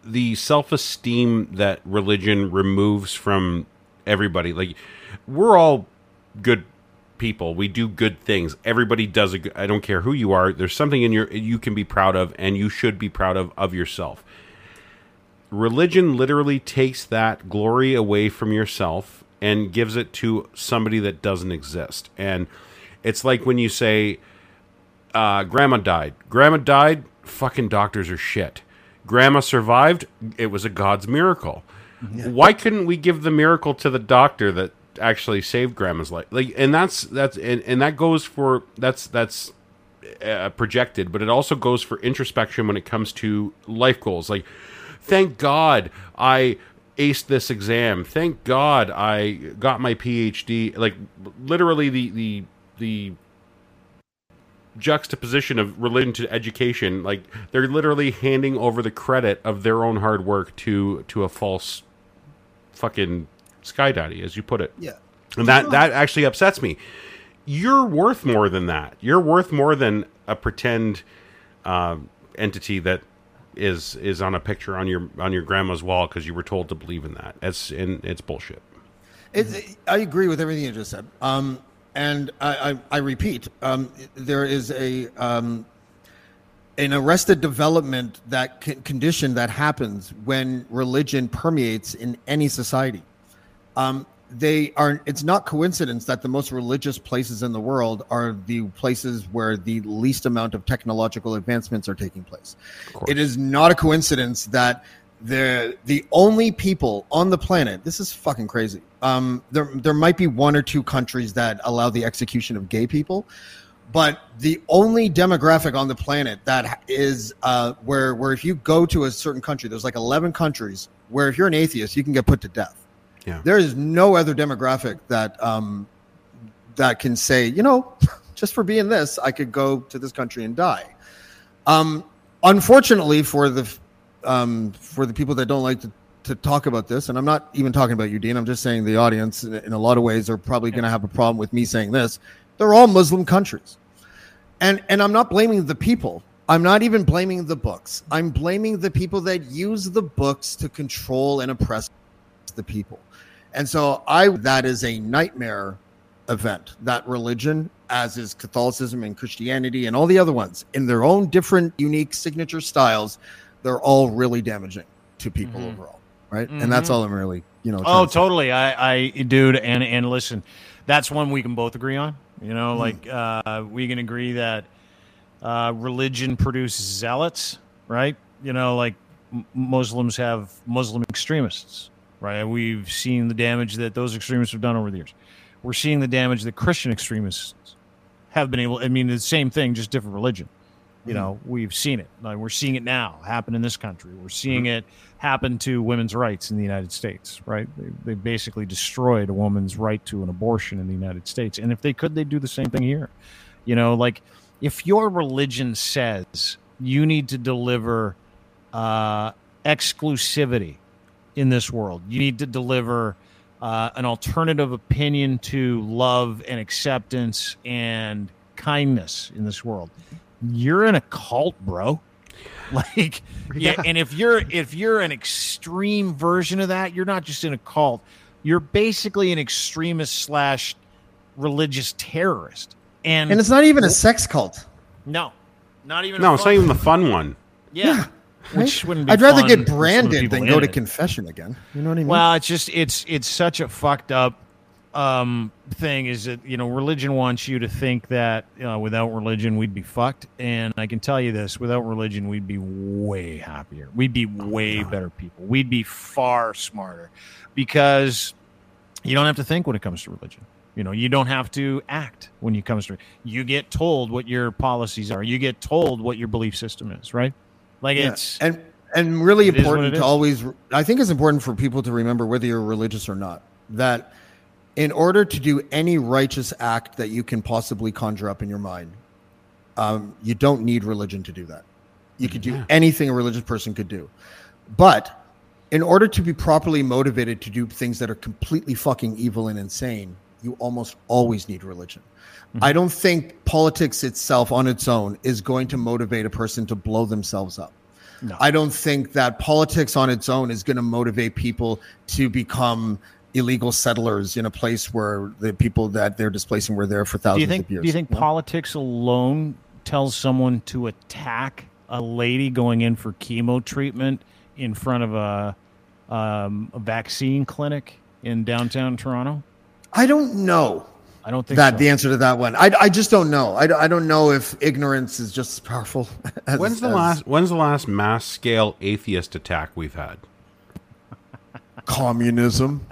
the self esteem that religion removes from everybody. Like we're all good people. We do good things. Everybody does a I don't care who you are. There's something in your you can be proud of and you should be proud of of yourself. Religion literally takes that glory away from yourself and gives it to somebody that doesn't exist. And it's like when you say uh, grandma died. Grandma died, fucking doctors are shit. Grandma survived, it was a God's miracle. Why couldn't we give the miracle to the doctor that actually saved grandma's life? Like and that's that's and, and that goes for that's that's uh, projected, but it also goes for introspection when it comes to life goals. Like, thank God I aced this exam. Thank God I got my PhD. Like, literally the the the juxtaposition of religion to education. Like, they're literally handing over the credit of their own hard work to to a false fucking sky daddy, as you put it. Yeah. And that that actually upsets me. You're worth more than that. You're worth more than a pretend um, entity that is is on a picture on your on your grandma's wall because you were told to believe in that. It's and it's bullshit. It, I agree with everything you just said. Um, and I, I, I repeat, um, there is a um, an arrested development that con- condition that happens when religion permeates in any society. Um, they are. It's not coincidence that the most religious places in the world are the places where the least amount of technological advancements are taking place. It is not a coincidence that the the only people on the planet. This is fucking crazy. Um, there there might be one or two countries that allow the execution of gay people, but the only demographic on the planet that is uh, where where if you go to a certain country, there's like 11 countries where if you're an atheist, you can get put to death. Yeah. There is no other demographic that um, that can say, you know, <laughs> just for being this, I could go to this country and die. Um, unfortunately, for the um, for the people that don't like to, to talk about this, and I'm not even talking about you, Dean. I'm just saying the audience, in, in a lot of ways, are probably going to have a problem with me saying this. They're all Muslim countries, and and I'm not blaming the people. I'm not even blaming the books. I'm blaming the people that use the books to control and oppress the people. And so I that is a nightmare event. That religion, as is Catholicism and Christianity and all the other ones, in their own different, unique signature styles, they're all really damaging to people Mhm. overall. Right. And that's all I'm really, you know. Oh, to totally. I, I, dude, and and listen, that's one we can both agree on. You know, like uh, we can agree that uh, religion produces zealots, right? You know, like m- Muslims have Muslim extremists, right? We've seen the damage that those extremists have done over the years. We're seeing the damage that Christian extremists have been able. I mean, the same thing, just different religion. You know, we've seen it. Like, we're seeing it now happen in this country. We're seeing it happen to women's rights in the United States, right? They, they basically destroyed a woman's right to an abortion in the United States. And if they could, they'd do the same thing here. You know, like if your religion says you need to deliver uh, exclusivity in this world, you need to deliver uh, an alternative opinion to love and acceptance and kindness in this world. You're in a cult, bro. <laughs> Like, yeah, and if you're if you're an extreme version of that, you're not just in a cult. You're basically an extremist slash religious terrorist. And, And it's not even a sex cult. no, not even. a No, it's not even the fun one. Yeah, which wouldn't be I'd rather get for some of the branded than go to it. confession again. You know what I mean? Well, it's just it's it's such a fucked up um thing is that you know religion wants you to think that uh, without religion we'd be fucked. And i can tell you this without religion we'd be way happier. We'd be way better people. We'd be far smarter. Because you don't have to think when it comes to religion. You know you don't have to act when it comes to you get told what your policies are. You get told what your belief system is right? Like Yeah. it's and and really it important to is. always i think it's important for people to remember whether you're religious or not that in order to do any righteous act that you can possibly conjure up in your mind um, you don't need religion to do that you could do anything a religious person could do but in order to be properly motivated to do things that are completely fucking evil and insane you almost always need religion Mm-hmm. I don't think politics itself on its own is going to motivate a person to blow themselves up. No. I don't think that politics on its own is going to motivate people to become illegal settlers in a place where the people that they're displacing were there for thousands do you think of years. do you think know? politics alone tells someone to attack a lady going in for chemo treatment in front of a um, a vaccine clinic in downtown Toronto? I don't know I don't think that so. the answer to that one. I, I just don't know. I, I don't know if ignorance is just as powerful. <laughs> As, When's the as last When's the last mass scale atheist attack we've had? communism?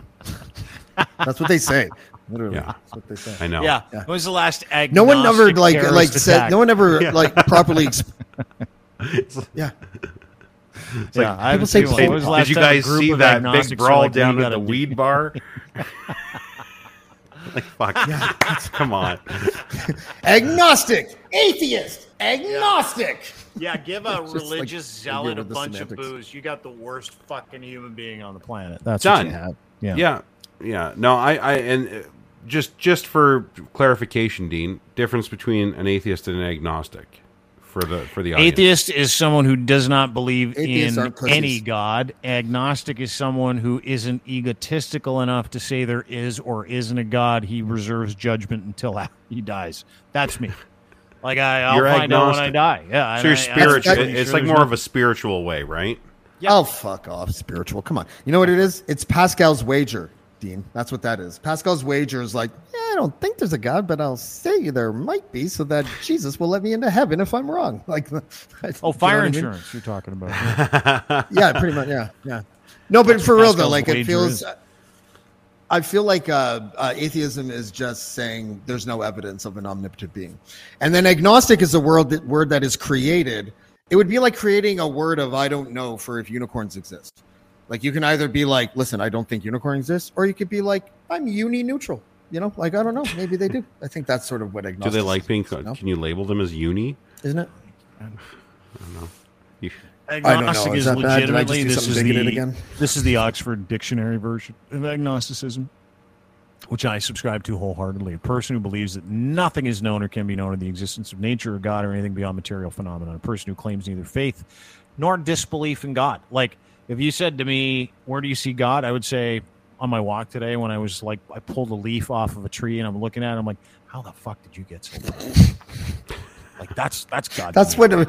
That's what they say. Literally, Yeah. that's what they say. I know. yeah. Yeah. When was the last agnostic No one ever like terrorist like said. No one ever like properly. Exp- <laughs> yeah. yeah, I haven't people say seen one. Was the Did you guys see that big brawl like, down at the do- weed <laughs> bar? <laughs> like fuck. Yeah. Come on. Agnostic, atheist, agnostic. Yeah, give a Just like religious zealot a bunch semantics. of booze. You got the worst fucking human being on the planet. That's Done. what you have. Yeah. Yeah. Yeah. No, I, I, and uh, just, just for clarification, Dean, difference between an atheist and an agnostic. for the for the audience. Atheist is someone who does not believe Atheists in any God. Agnostic is someone who isn't egotistical enough to say there is or isn't a God. He reserves judgment until <laughs> he dies. That's me. Like I, I'll You're find out when I agnostic. die. Yeah. So you're I- spiritual. It's sure like more no- of a spiritual way, right? Yeah. Oh, fuck off, spiritual. Come on. You know what it is? It's Pascal's wager, Dean. That's what that is. Pascal's wager is like, yeah, I don't think there's a God, but I'll say there might be so that Jesus will let me into heaven if I'm wrong. <laughs> Like, Oh, fire insurance. You're talking about. <laughs> yeah, pretty much. Yeah, yeah. No, but for real though, like it feels. is- I feel like uh, uh, atheism is just saying there's no evidence of an omnipotent being, and then agnostic is a word that word that is created. It would be like creating a word of I don't know for if unicorns exist. Like you can either be like, listen, I don't think unicorn exists, or you could be like, I'm uni neutral. You know, like I don't know, maybe they do. I think that's sort of what agnostic. Do agnostic. they like being? no? Can you label them as uni? isn't it? I don't know. Agnostic Is is that bad? Did I just legitimately this is the again? this is the Oxford Dictionary version of agnosticism, which I subscribe to wholeheartedly. A person who believes that nothing is known or can be known of the existence of nature or God or anything beyond material phenomena. A person who claims neither faith nor disbelief in God. Like if you said to me, "Where do you see God?" I would say on my walk today when I was like I pulled a leaf off of a tree and I'm looking at it, I'm like, "How the fuck did you get so?" low?" like that's that's God. That's me. what. No,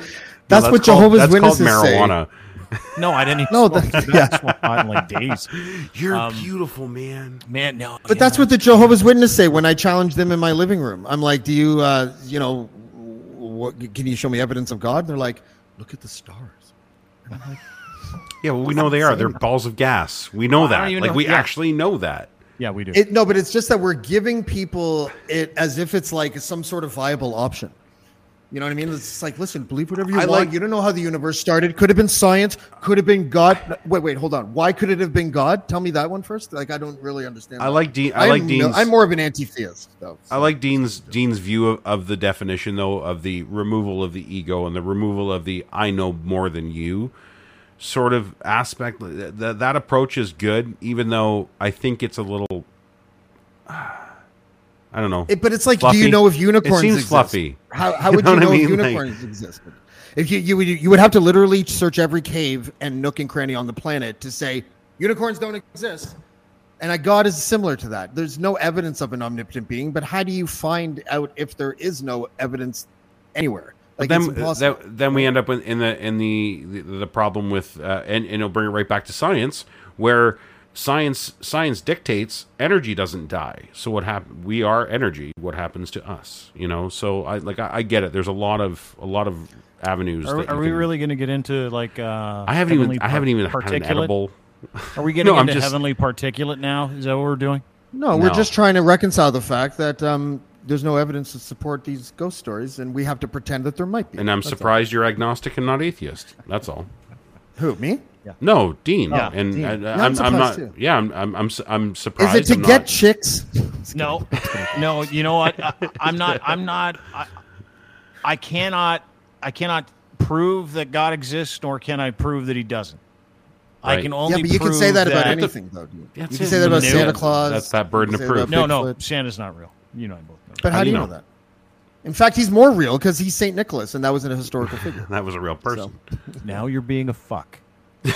That's what called- Jehovah's that's Witnesses called say. marijuana. No, I didn't. Even No, smoke. that- Dude, I haven't smoked pot in like days. You're Um, beautiful, man. Man, no. But that's what the Jehovah's Witnesses say when I challenge them in my living room. I'm like, "Do you, uh, you know, what, can you show me evidence of God?" They're like, "Look at the stars." And I'm like, Yeah, well, we know they are. They're balls of gas. We know that. Like know- we yeah. actually know that. Yeah, we do. it, no, but it's just that we're giving people it as if it's like some sort of viable option. You know what I mean? It's like, listen, believe whatever you I want. like- you don't know how the universe started. Could have been science. Could have been God. Wait, wait, hold on. Why could it have been God? Tell me that one first. Like, I don't really understand. I that. like Dean. I I'm like no- Dean's. I'm more of an anti-theist, though. I like Dean's Dean's view of, of the definition, though, of the removal of the ego and the removal of the "I know more than you" sort of aspect. That that, approach is good, even though I think it's a little. I don't know. It, but it's like, do you know if unicorns It seems exist? fluffy. How, <laughs> how You would know you what I know if mean? Like- unicorns existed? If you you would you would have to literally search every cave and nook and cranny on the planet to say unicorns don't exist. And a god is similar to that. There's no evidence of an omnipotent being, but how do you find out if there is no evidence anywhere? Like then, it's impossible. then we end up in, in the in the the, the problem with uh, and, and it'll bring it right back to science where science science dictates energy doesn't die so what happen we are energy what happens to us you know so i like i, I get it there's a lot of a lot of avenues are that are we can- really going to get into like? Uh, i haven't even heavenly i haven't even par- had an particulate? edible Are we <laughs> getting No, into just- heavenly particulate now? Is that what we're doing? no, we're just trying to reconcile the fact that um, there's no evidence to support these ghost stories, and we have to pretend that there might be. and i'm That's all. surprised you're agnostic and not atheist that's all Who me? Yeah. no dean Yeah, and Dean. I, Yeah, I'm, I'm I'm surprised not too. yeah i'm i'm i'm, su- I'm Is it to I'm get not- chicks? <laughs> No, no. You know what? I, I'm not. I'm not. I, I cannot. I cannot prove that God exists, nor can I prove that He doesn't. I can only. yeah, but you can say that about anything, though. Dude. You can it. say that about No, Santa Claus. that's that burden You can of proof. about No, no. Bigfoot. Santa's not real. You know, I both know. But how, How do do you you know know? that? In fact, he's more real because he's Saint Nicholas, and that was an historical <laughs> figure. that was a real person <laughs> Now you're being a fuck. <laughs>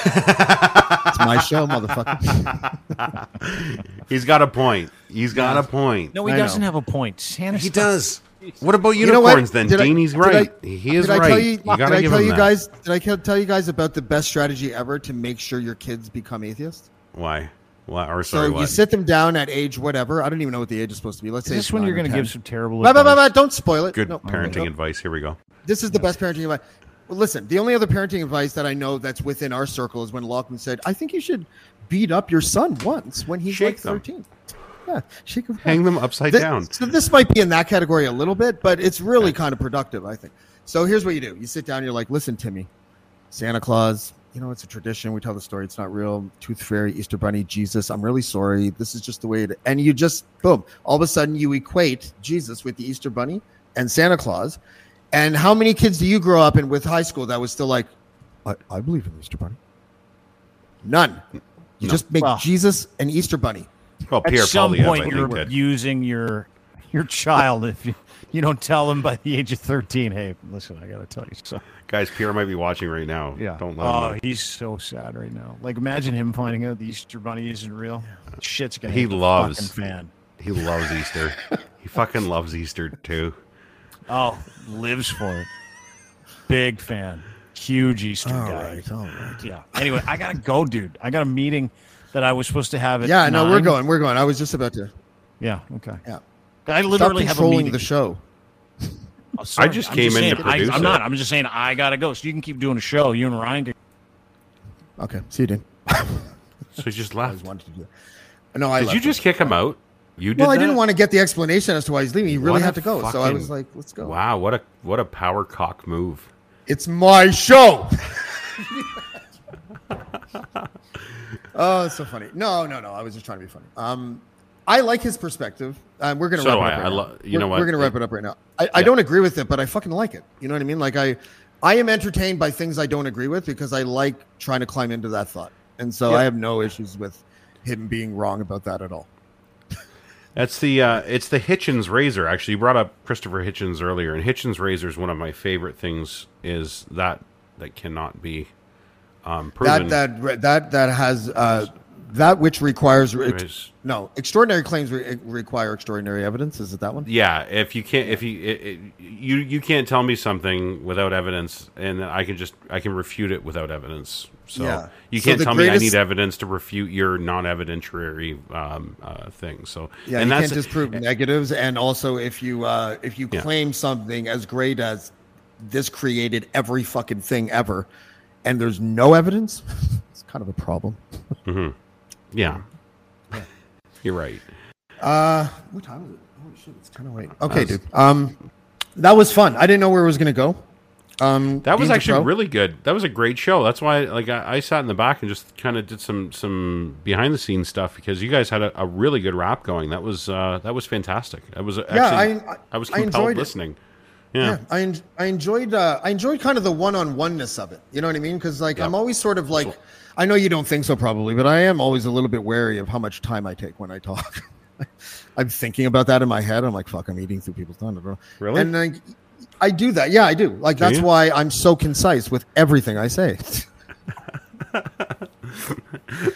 It's my show, motherfucker. He's got a point. He's got a point. No, he I doesn't know. have a point. Santa. he does. What about You know what? unicorns then? Did I- he's did I- right. he is did I right. Tell you, you did I tell you that. guys? Did I tell you guys about the best strategy ever to make sure your kids become atheists? Why? Why? Or sorry, so what? you sit them down at age whatever. I don't even know what the age is supposed to be. Let's Is say this it's when you're going going to to give some terrible Blah, blah, blah, advice? blah, Don't spoil it. Good No, parenting no. advice. Here we go. This is the best parenting advice. Well, listen, the only other parenting advice that I know that's within our circle is when Lachlan said, "I think you should beat up your son once when he's Shake like them. 13." Yeah, shake him. Hang them upside Th- down. So this might be in that category a little bit, but it's really kind of productive, I think. So here's what you do: you sit down, you're like, "Listen, Timmy, Santa Claus. You know, it's a tradition. We tell the story. It's not real. Tooth Fairy, Easter Bunny, Jesus. I'm really sorry. This is just the way it." And you just boom, all of a sudden you equate Jesus with the Easter Bunny and Santa Claus. And how many kids do you grow up in with high school that was still like, I, I believe in the Easter Bunny? None. You No. just make Well- Jesus an Easter Bunny. Well, At some Poilievre, point, you're using your your child if you, you don't tell them by the age of 13, hey, listen, I got to tell you so. Guys, Pierre might be watching right now. Yeah. Don't let oh, him. know. he's so sad right now. Like, imagine him finding out the Easter Bunny isn't real. Shit's gonna. He loves- fucking fan. He loves Easter. he fucking loves Easter too. Oh, lives for it. Big fan. Huge Easter All guy. right, all right. Yeah. Anyway, I gotta go, dude. I got a meeting that I was supposed to have at. Yeah, no, we're going. We're going. I was just about to. Yeah. Okay. Yeah. I Stop literally have a controlling meeting. the show. Oh, sorry. I just I'm came in to saying, produce I, am it. not. I'm just saying I gotta go. So you can keep doing a show. You and Ryan. Can, Okay, see you, Dean. So he just I wanted to do that. No, I Did left you just him. kick him out? You did Well, I that? didn't want to get the explanation as to why he's leaving. He really What had to go, so I was like, "Let's go." Wow, what a what a power cock move. It's my show. <laughs> oh, it's so funny. No, no, no. I was just trying to be funny. Um, I like his perspective. Um, we're gonna So wrap it up I. right I now. lo- you we're, know what? We're gonna wrap it up right now. I, I don't agree with it, but I fucking like it. You know what I mean? Like I, I am entertained by things I don't agree with because I like trying to climb into that thought, and so Yeah. I have no issues with him being wrong about that at all. That's the uh, it's the Hitchens razor. Actually, you brought up Christopher Hitchens earlier, and Hitchens razor is one of my favorite things. Is that that cannot be um, proven? That that that that has uh, that which requires Is- no extraordinary claims re- require extraordinary evidence. Is it that one? yeah, if you can't, if you it, it, you you can't tell me something without evidence, and I can just I can refute it without evidence. So Yeah. you can't the tell me I need evidence to refute your non-evidentiary um, uh, thing. So Yeah, and you that's can't disprove negatives, and also if you uh, if you Yeah. claim something as great as this created every fucking thing ever, and there's no evidence, <laughs> it's kind of a problem. Yeah. <laughs> You're right. Uh, what time is it? Holy shit, it's kind of late. Okay, dude. Um, that was fun. I didn't know where it was gonna go. Um, That was Dean's actually really good. That was a great show. That's why, like, I, I sat in the back and just kind of did some some behind the scenes stuff because you guys had a, a really good rap going. That was uh, that was fantastic. I was actually, I- I- I was I compelled enjoyed it. listening. Yeah, Yeah. I en- I enjoyed uh, I enjoyed kind of the one on oneness of it. You know what I mean? Because like I'm always sort of like I know you don't think so probably, but I am always a little bit wary of how much time I take when I talk. <laughs> I'm thinking about that in my head. I'm like, fuck, I'm eating through people's time. bro. Really? And like, I do that. Yeah, I do. Like that's you? why I'm so concise with everything I say. <laughs>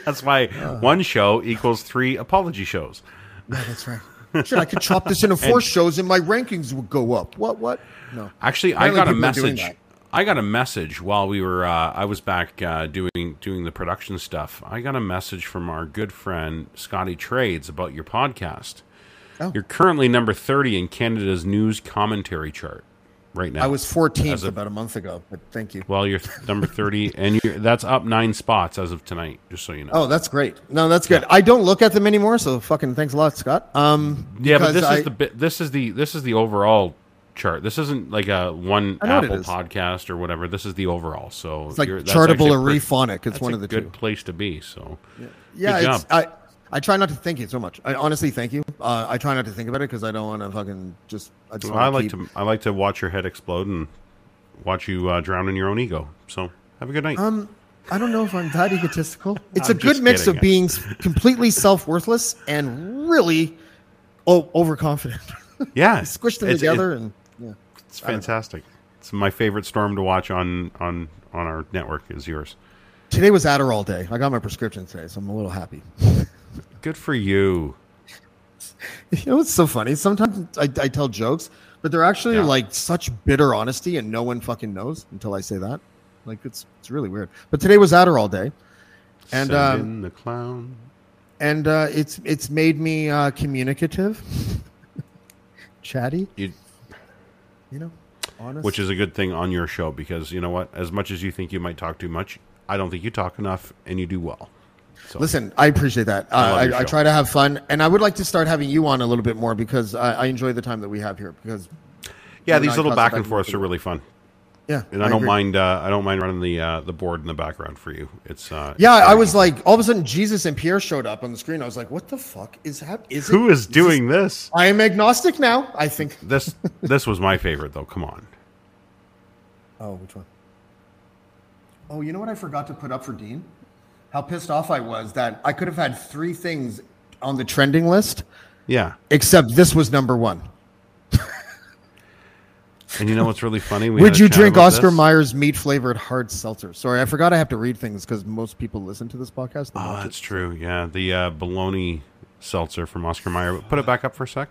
That's why uh. one show equals three apology shows. yeah, that's right. Shit, I could chop this into <laughs> four shows and my rankings would go up. What? What? No. Actually, I got a people are doing message. I got a message while we were. Uh, I was back uh, doing doing the production stuff. I got a message from our good friend Scotty Trades about your podcast. Oh. You're currently number thirty in Canada's news commentary chart right now. I was 14th a- about a month ago, but thank you. well, you're th- number thirty, and you're, that's up nine spots as of tonight. Just so you know. Oh, that's great. No, that's good. I don't look at them anymore, so fucking thanks a lot, Scott. Um, yeah, but this I- is the this is the this is the overall chart. This isn't like a one I know what it Apple podcast or whatever. This is the overall. So it's like you're- chartable or rephonic. It's one of the good two. place to be. So Yeah, it's. I I try not to thank you so much. I honestly thank you. Uh, I try not to think about it because I don't want to fucking just. I just Well, I like keep- to I like to watch your head explode and watch you uh, drown in your own ego. So have a good night. Um, I don't know if I'm that egotistical. <laughs> It's I'm a good mix kidding. of being completely self worthless and really o- overconfident. <laughs> yeah, Squish them it's- together it- and yeah. It's fantastic. It's my favorite storm to watch on on on our network is yours. Today was Adderall day. I got my prescription today, so I'm a little happy. <laughs> Good for you. You know what's so funny? Sometimes I, I tell jokes, but they're actually Yeah. like such bitter honesty, and no one fucking knows until I say that. Like it's it's really weird. But today was Adderall day, and um, the clown. and uh, it's it's made me uh, communicative, <laughs> chatty. You, You know, honest. which is a good thing on your show because you know what? As much as you think you might talk too much, I don't think you talk enough, and you do well. So Listen, I appreciate that. Uh, love I, I try to have fun, and I would like to start having you on a little bit more because I, I enjoy the time that we have here. Because yeah, these little back and forths are really fun, yeah, and I, don't agree. mind. Uh, I don't mind running the uh, the board in the background for you. It's uh, Yeah, it's I was like, all of a sudden, Jesus and Pierre showed up on the screen. I was like, what the fuck is happening? Is who it, is doing this? I am agnostic now. I think. <laughs> This this was my favorite though. Come on. Oh, which one? Oh, you know what I forgot to put up for Dean? How pissed off I was that I could have had three things on the trending list Yeah. except this was number one. And you know what's really funny? We Would you drink Oscar this. Mayer's meat flavored hard seltzer? Sorry, I forgot I have to read things because most people listen to this podcast. Oh, that's it. true. Yeah, the uh, bologna seltzer from Oscar Mayer. Put it back up for a sec.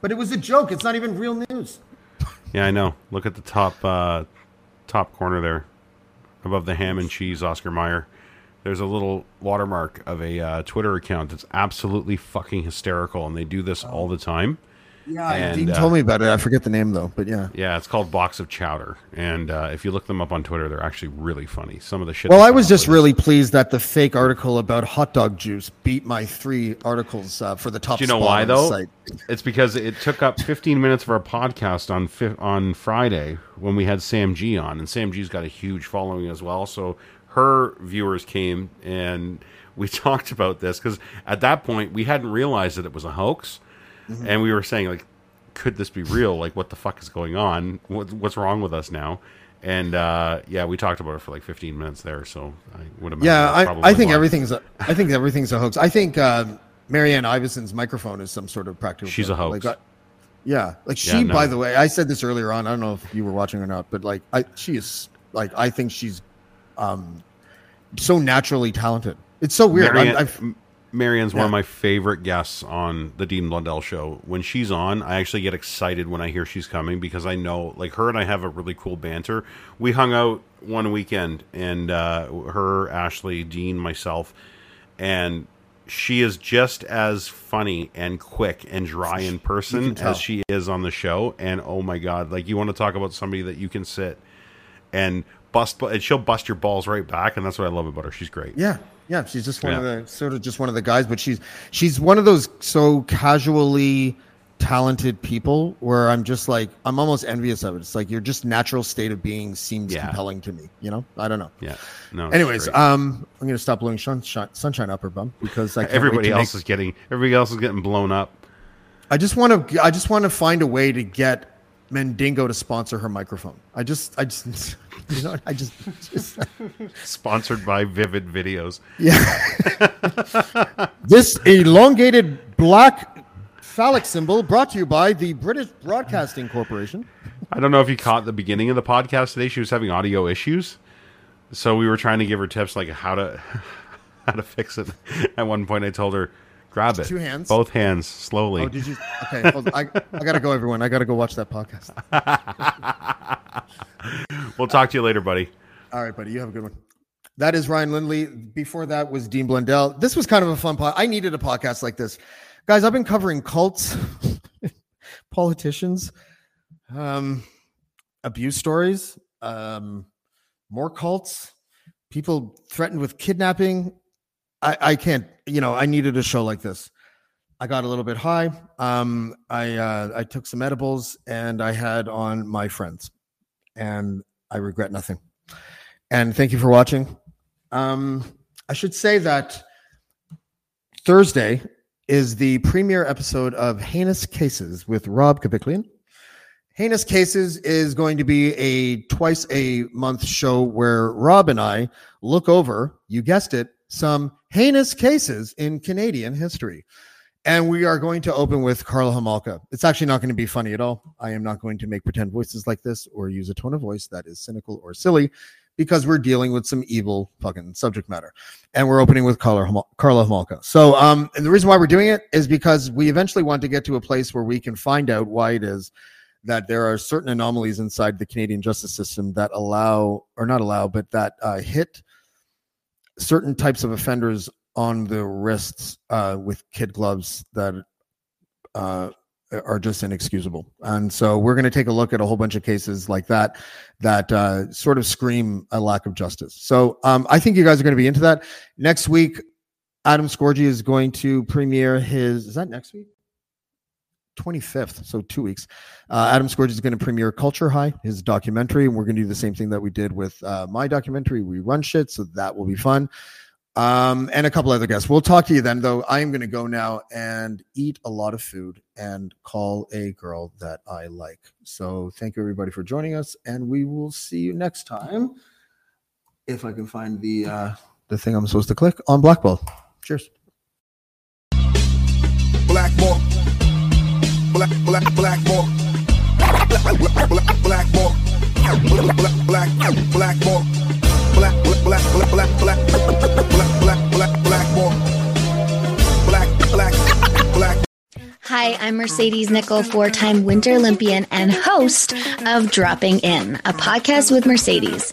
But it was a joke. It's not even real news. <laughs> Yeah, I know. Look at the top uh, top corner there, above the ham and cheese Oscar Mayer. There's a little watermark of a uh, Twitter account that's absolutely fucking hysterical, and they do this all the time. Yeah, And, Dean uh, told me about it. I forget the name though, but yeah. Yeah, it's called Box of Chowder, and uh, if you look them up on Twitter, they're actually really funny. Some of the shit. Well, I was just is- really pleased that the fake article about hot dog juice beat my three articles uh, for the top. Do you know why though? It's because it took up 15 minutes of our podcast on fi- on Friday when we had Sam G on, and Sam G's got a huge following as well. So her viewers came and we <laughs> talked about this because at that point we hadn't realized that it was a hoax, Mm-hmm. and we were saying like, could this be real? Like, what the fuck is going on? What, what's wrong with us now? And uh, yeah, we talked about it for like 15 minutes there. So I would imagine. Yeah, I, probably I think why. everything's a, I think everything's a hoax. I think uh, Marianne Iveson's microphone is some sort of practical. She's a hoax. Like, I- yeah, like she. Yeah, no. By the way, I said this earlier on. I don't know if you were watching or not, but like, I she is like I think she's um so naturally talented. It's so weird. Marianne, I'm, I've, M- Marianne's one of my favorite guests on the Dean Blundell show. When she's on, I actually get excited when I hear she's coming because I know, like, her and I have a really cool banter. We hung out one weekend, and uh, her, Ashley, Dean, myself, and she is just as funny and quick and dry in person as she is on the show. And oh my god, like, you want to talk about somebody that you can sit and bust, and she'll bust your balls right back, and that's what I love about her. She's great. Yeah, yeah, she's just one of the sort of just one of the guys, but she's she's one of those so casually talented people where I'm just like I'm almost envious of it. It's like your just natural state of being seems Yeah. compelling to me. You know, I don't know. Yeah. No. Anyways, um, I'm gonna stop blowing sunshine, sunshine up her bum because like <laughs> everybody else make- is getting everybody else is getting blown up. I just want to I just want to find a way to get Mandingo to sponsor her microphone. I just I just <laughs> you know I just, just Sponsored by Vivid Videos. Yeah. <laughs> This elongated black phallic symbol brought to you by the British Broadcasting Corporation. I don't know if you caught the beginning of the podcast today. She was having audio issues, so we were trying to give her tips like how to <laughs> how to fix it. At one point, I told her, "Grab it, Two hands? both hands, slowly." Oh, did you? Okay, hold on. I, I gotta go, everyone. I gotta go watch that podcast. <laughs> we'll talk to you later, buddy. All right, buddy. You have a good one. That is Ryan Lindley. Before that was Dean Blundell. This was kind of a fun pod. I needed a podcast like this, guys. I've been covering cults, <laughs> politicians, um, abuse stories, um, more cults, people threatened with kidnapping. I, I can't. You know, I needed a show like this. I got a little bit high. Um, I uh, I took some edibles and I had on my friends, and I regret nothing. And thank you for watching. Um, I should say that Thursday is the premiere episode of Heinous Cases with Rob Kabiklian. Heinous Cases is going to be a twice a month show where Rob and I look over, you guessed it, some heinous cases in Canadian history. And we are going to open with Karla Homolka. It's actually not going to be funny at all. I am not going to make pretend voices like this or use a tone of voice that is cynical or silly because we're dealing with some evil fucking subject matter. And we're opening with Carla, Hamal- Karla Homolka. So, um, and the reason why we're doing it is because we eventually want to get to a place where we can find out why it is that there are certain anomalies inside the Canadian justice system that allow, or not allow, but that uh, hit certain types of offenders on the wrists uh, with kid gloves that uh, are just inexcusable. And so we're going to take a look at a whole bunch of cases like that that uh, sort of scream a lack of justice. So um, I think you guys are going to be into that. Next week, Adam Scorgie is going to premiere his. Is that next week? 25th, so two weeks. Uh, Adam Scorgie is going to premiere Culture High, his documentary, and we're going to do the same thing that we did with uh, my documentary. We run shit, so that will be fun. Um, and a couple other guests. We'll talk to you then, though. I am going to go now and eat a lot of food and call a girl that I like. So thank you everybody for joining us, and we will see you next time. If I can find the uh, the thing I'm supposed to click on Blackball. Cheers. Black Mark. Black, black, black mark. Black, black, black, black. Black, black, black, black. Black, black, black, black, black, black, black, mark. Black, black, black. Hi, I'm Mercedes Nicoll, four time Winter Olympian and host of Dropping In, a podcast with Mercedes.